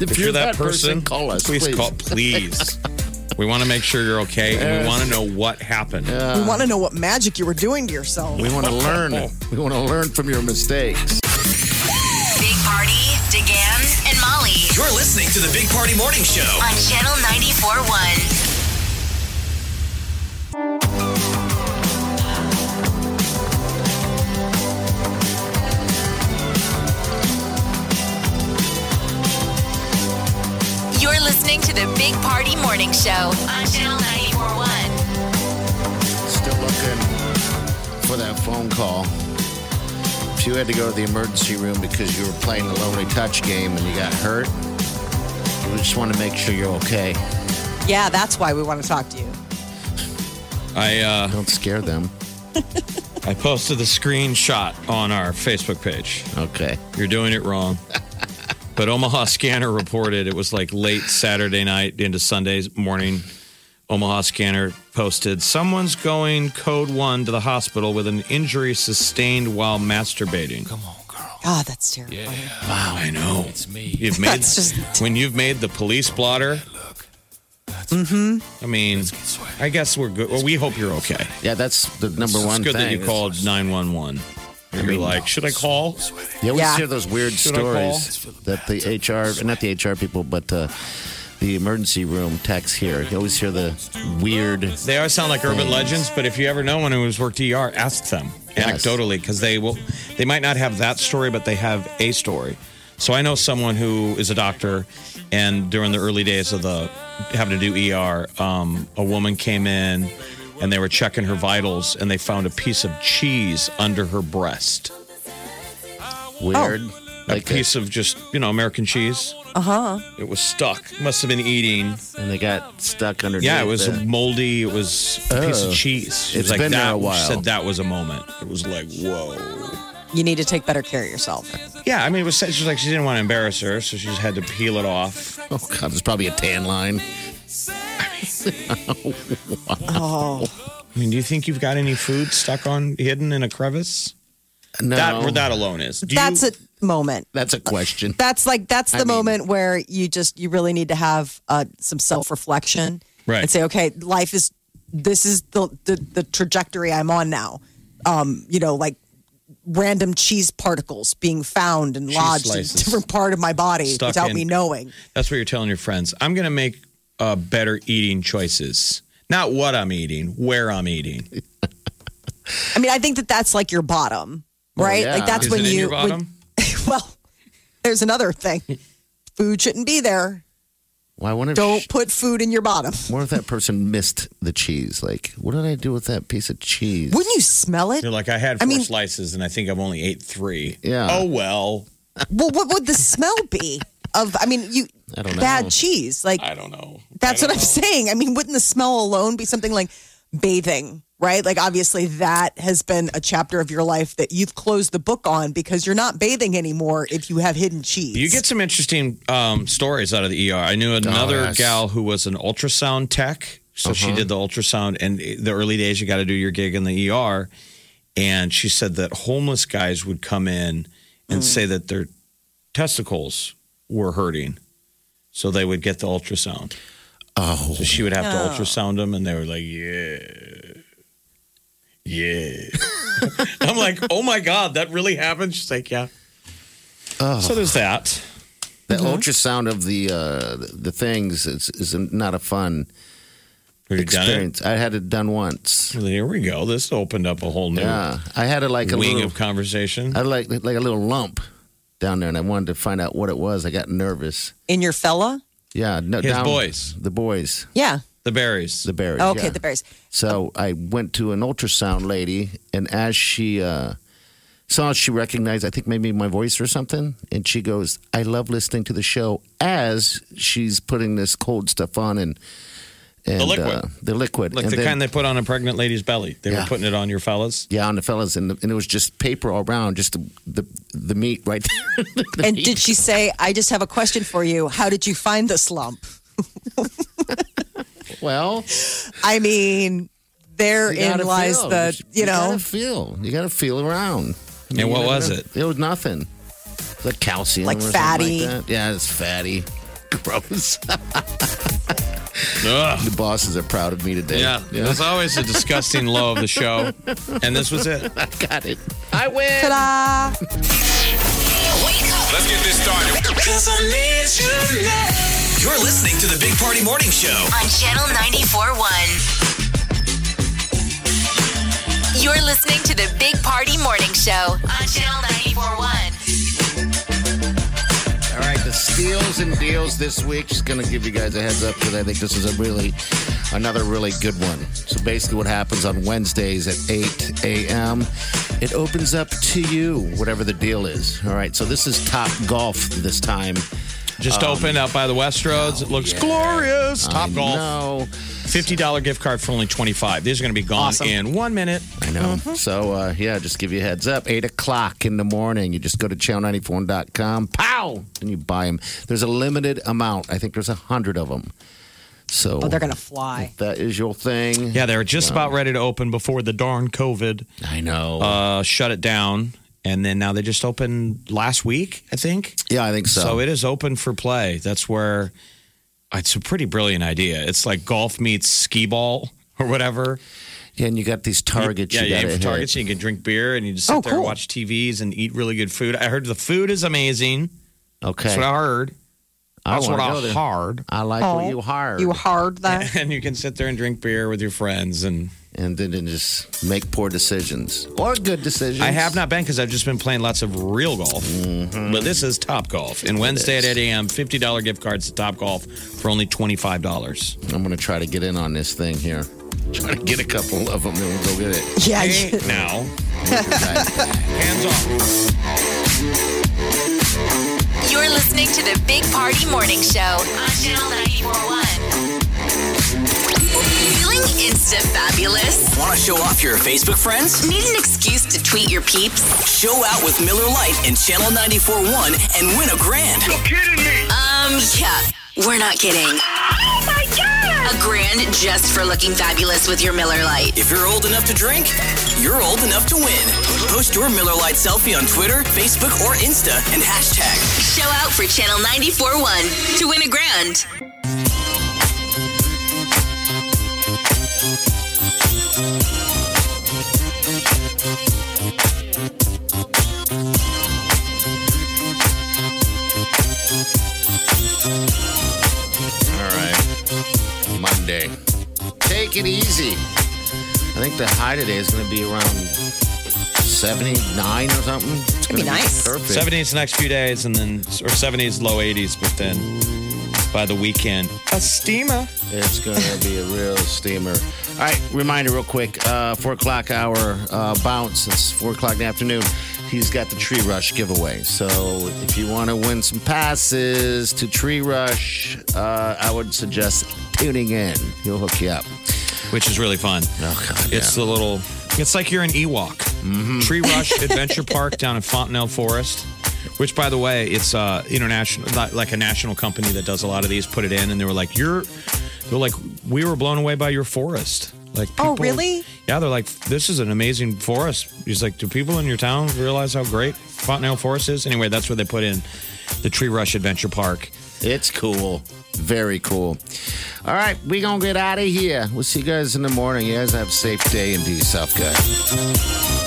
S3: If,
S2: If you're that person,
S3: call us,
S2: please,
S3: please.
S2: call. Please, we want to make sure you're okay, and we want to know what happened.
S1: we want to know what magic you were doing to yourself.
S3: We want to learn. We want to learn from your mistakes.
S4: Big Party, DeGan, and Molly
S5: You're listening to the Big Party Morning Show.
S4: on Channel 94.1. You're listening to the Big Party Morning Show on Channel 94.1.
S3: Still looking for that phone call. If you had to go to the emergency room because you were playing the lonely touch game and you got hurt, we just want to make sure you're okay.
S1: Yeah, that's why we want to talk to you.
S2: I uh,
S3: Don't scare them.
S2: I posted the screenshot on our Facebook page.
S3: Okay.
S2: You're doing it wrong. But Omaha Scanner reported it was like late Saturday night into Sunday morning. Omaha Scanner posted someone's going code one to the hospital with an injury sustained while masturbating. Come on. Girl.
S1: God, that's terrible.
S2: Wow, I know. It's me. You've made
S1: That's just-
S2: when you've made the police blotter. Look. Mm-hmm. I mean, I guess we're good. Well, we hope you're okay.
S3: Yeah, that's the number
S2: It's
S3: one
S2: good
S3: thing.
S2: that you called nine one one. You're like, should I call?
S3: You always
S1: Yeah.
S3: hear those weird
S2: Should I call?
S3: stories that the HR, not the HR people, but uh, the emergency room techs here. You always hear the weird.
S2: They always sound like urban legends, but if you ever know anyone who's worked ER, ask them
S3: Yes.
S2: anecdotally because they will. They might not have that story, but they have a story. So I know someone who is a doctor, and during the early days of the having to do ER, um, a woman came in and they were checking her vitals, and they found a piece of cheese under her breast.
S3: Weird.
S2: A
S3: Like a-
S2: piece of just you know American cheese.
S1: Uh huh.
S2: It was stuck. Must have been eating.
S3: And they got stuck underneath.
S2: Yeah, it was
S3: the-
S2: moldy. It was a piece
S3: Oh.
S2: of cheese. She
S3: It's
S2: was like,
S3: been there
S2: that,
S3: a while.
S2: She said that was a moment. It was like, whoa.
S1: You need to take better care of yourself.
S2: Yeah, I mean, it was. She was like, she didn't want to embarrass her, so she just had to peel it off.
S3: Oh God, there's probably a tan line.
S1: Oh.
S2: I mean, do you think you've got any food stuck on hidden in a crevice?
S3: No,
S2: That where that alone is. Do
S1: That's
S2: you,
S1: a moment.
S3: that's a question.
S1: That's like that's the
S3: I mean-
S1: moment where you just you really need to have uh, some self reflection
S2: Right.
S1: and say, okay, life is this is the, the the trajectory I'm on now. Um, you know, like random cheese particles being found and
S2: Cheese
S1: lodged
S2: slices.
S1: in a different part of my body
S2: Stuck
S1: without
S2: in-
S1: me knowing.
S2: That's what you're telling your friends. I'm going to make uh, better eating choices. Not what I'm eating, where I'm eating.
S1: I mean, I think that that's like your bottom, right?
S3: yeah.
S1: Like that's
S2: Is
S1: when
S2: it in
S1: you
S2: your
S1: when-
S2: bottom?
S1: well, there's another thing. Food shouldn't be there.
S3: Well, I wonder. If
S1: Don't
S3: sh-
S1: put food in your bottom.
S3: what if that person missed the cheese? Like, what did I do with that piece of cheese?
S1: Wouldn't you smell it?
S2: You're like, I had
S1: I
S2: four
S1: mean-
S2: slices and I think I've only ate three.
S3: Yeah.
S2: Oh, well.
S1: Well, what would the smell be of? I mean, you
S3: I don't know.
S1: bad cheese. Like
S2: I don't know.
S1: that's
S2: I
S1: what
S2: don't
S1: I'm saying. I mean, wouldn't the smell alone be something like bathing? Right? Like obviously that has been a chapter of your life that you've closed the book on because you're not bathing anymore if you have hidden cheese.
S2: You get some interesting um, stories out of the ER. I knew another
S3: yes.
S2: gal who was an ultrasound tech. So she did the ultrasound, and the early days, you got to do your gig in the ER. And she said that homeless guys would come in and say that their testicles were hurting. So they would get the ultrasound.
S3: Oh,
S2: So she would have
S1: Oh.
S2: to ultrasound them, and they were like, yeah. Yeah. I'm like, oh my God, that really happened? She's like, yeah. So there's that.
S3: the ultrasound of the uh, the things is, is not a fun
S2: Have you done it?
S3: experience. I had it done once.
S2: Well, Here we go. This opened up a whole new
S3: Yeah, I had it like a
S2: wing
S3: little,
S2: of conversation.
S3: I had like like a little lump down there, and I wanted to find out what it was. I got nervous.
S1: in your fella?
S3: Yeah, no,
S2: His
S3: down-
S2: boys.
S3: the boys,
S1: Yeah.
S2: the berries.
S3: the berries.
S1: Okay,
S3: yeah.
S1: the berries.
S3: So I went to an ultrasound lady, and as she uh, saw, she recognized, I think maybe my voice or something, and she goes, "I love listening to the show." As she's putting this cold stuff on and and
S2: The liquid.
S3: uh, the liquid,
S2: like
S3: and
S2: the
S3: then-
S2: kind they put on a pregnant lady's belly. They were putting it on your fellas.
S3: yeah, on the fellas, and, and it was just paper all around, just the the, the meat right there. The
S1: And
S3: meat.
S1: did she say, I just have a question for you. How did you find this lump?
S3: well,
S1: I mean, therein
S3: you gotta
S1: lies
S3: feel.
S1: the, you know,
S3: gotta feel. You got to feel around. I
S2: And what
S3: you
S2: was
S3: never-
S2: it?
S3: It was nothing. Like calcium,
S1: Like
S3: or
S1: fatty.
S3: Like that. Yeah, it's fatty. Gross.
S2: Ugh.
S3: The bosses are proud of me today.
S2: Yeah, there's always a disgusting low of the show, and this was it.
S3: I got it. I win.
S1: ta-da!
S5: Let's get this started. You're listening to the Big Party Morning Show.
S4: on Channel 94.1. You're listening to the Big Party Morning Show on Channel 94.1.
S3: All right, the steals and deals this week. Just going to give you guys a heads up because I think this is a really, another really good one. So basically, what happens on Wednesdays at 8 a.m., it opens up to you, whatever the deal is. All right, so this is Top Golf this time.
S2: Just um, opened out by the West Roads. It looks glorious. Top
S3: I
S2: golf.
S3: know.
S2: Fifty dollar gift card for only twenty five. These are going to be gone
S1: Awesome.
S2: in one minute.
S3: I know. So, uh, yeah, just give you a heads up. 8 o'clock in the morning, you just go to channel94.com, pow, and you buy them. There's a limited amount. I think there's a 100 of them. So,
S1: Oh, they're going to fly.
S3: that is your thing.
S2: Yeah, they were just about ready to open before the darn COVID
S3: I know.
S2: uh, shut it down, and then now they just opened last week, I think.
S3: yeah, I think so.
S2: So it is open for play. That's where it's a pretty brilliant idea. It's like golf meets skee ball or whatever.
S3: yeah, and you got these targets
S2: yeah,
S3: you
S2: you
S3: got
S2: aim for targets, and you can drink beer, and you just oh, sit
S1: Oh,
S2: there and
S1: cool.
S2: watch TVs and eat really good food. I heard the food is amazing.
S3: Okay.
S2: That's what I heard.
S3: I
S2: That's what
S3: wanna
S2: I
S3: go there.
S2: heard.
S3: I like what oh, you hard.
S1: You hard that?
S2: And you can sit there and drink beer with your friends. And
S3: and then then just make poor decisions or good decisions.
S2: I have not been because I've just been playing lots of real golf.
S3: Mm-hmm.
S2: But this is Top Golf. And Wednesday at 8 a.m., $50 gift cards to Top Golf for only $25.
S3: I'm going to try to get in on this thing here. Try to get a couple of them, and we'll go get it.
S1: Yeah,
S2: Hey, now, hands off.
S4: You're listening to the Big Party Morning Show on Channel 941. Feeling insta fabulous?
S5: Want to show off your Facebook friends?
S4: Need an excuse to tweet your peeps?
S5: Show out with Miller Lite and Channel 94.1 and win a grand. You're kidding me.
S4: Um, yeah, we're not kidding. Oh my god! A grand just for looking fabulous with your Miller Lite.
S5: If you're old enough to drink, you're old enough to win. Post your Miller Lite selfie on Twitter, Facebook, or Insta and hashtag.
S4: Show out for Channel 94.1 to win a grand.
S3: Take it easy. I think the high today is going to be around 79 or something. It's
S1: going to be
S3: gonna
S1: nice.
S3: Perfect.
S2: 70s the next few days, and then, or 70s, low 80s, but then by the weekend, a steamer.
S3: It's going to be a real steamer. All right, reminder real quick. Uh, four o'clock hour uh, bounce. It's four o'clock in the afternoon. He's got the Tree Rush giveaway. So if you want to win some passes to Tree Rush, uh, I would suggest tuning in. He'll hook you up.
S2: Which is really fun.
S3: Oh, God,
S2: It's the little, it's like you're in Ewok.
S3: Mm-hmm.
S2: Tree Rush Adventure Park down in Fontenelle Forest, which, by the way, it's uh, international, like a national company that does a lot of these. Put it in, and they were like, "You're," they're like, "We were blown away by your forest." Like,
S1: Oh,
S2: people-
S1: really?
S2: Yeah, they're like, "This is an amazing forest." He's like, "Do people in your town realize how great Fontenelle Forest is?" Anyway, that's where they put in the Tree Rush Adventure Park.
S3: It's cool. Very cool. All right, we going to get out of here. We'll see you guys in the morning. You guys have a safe day and do yourself good.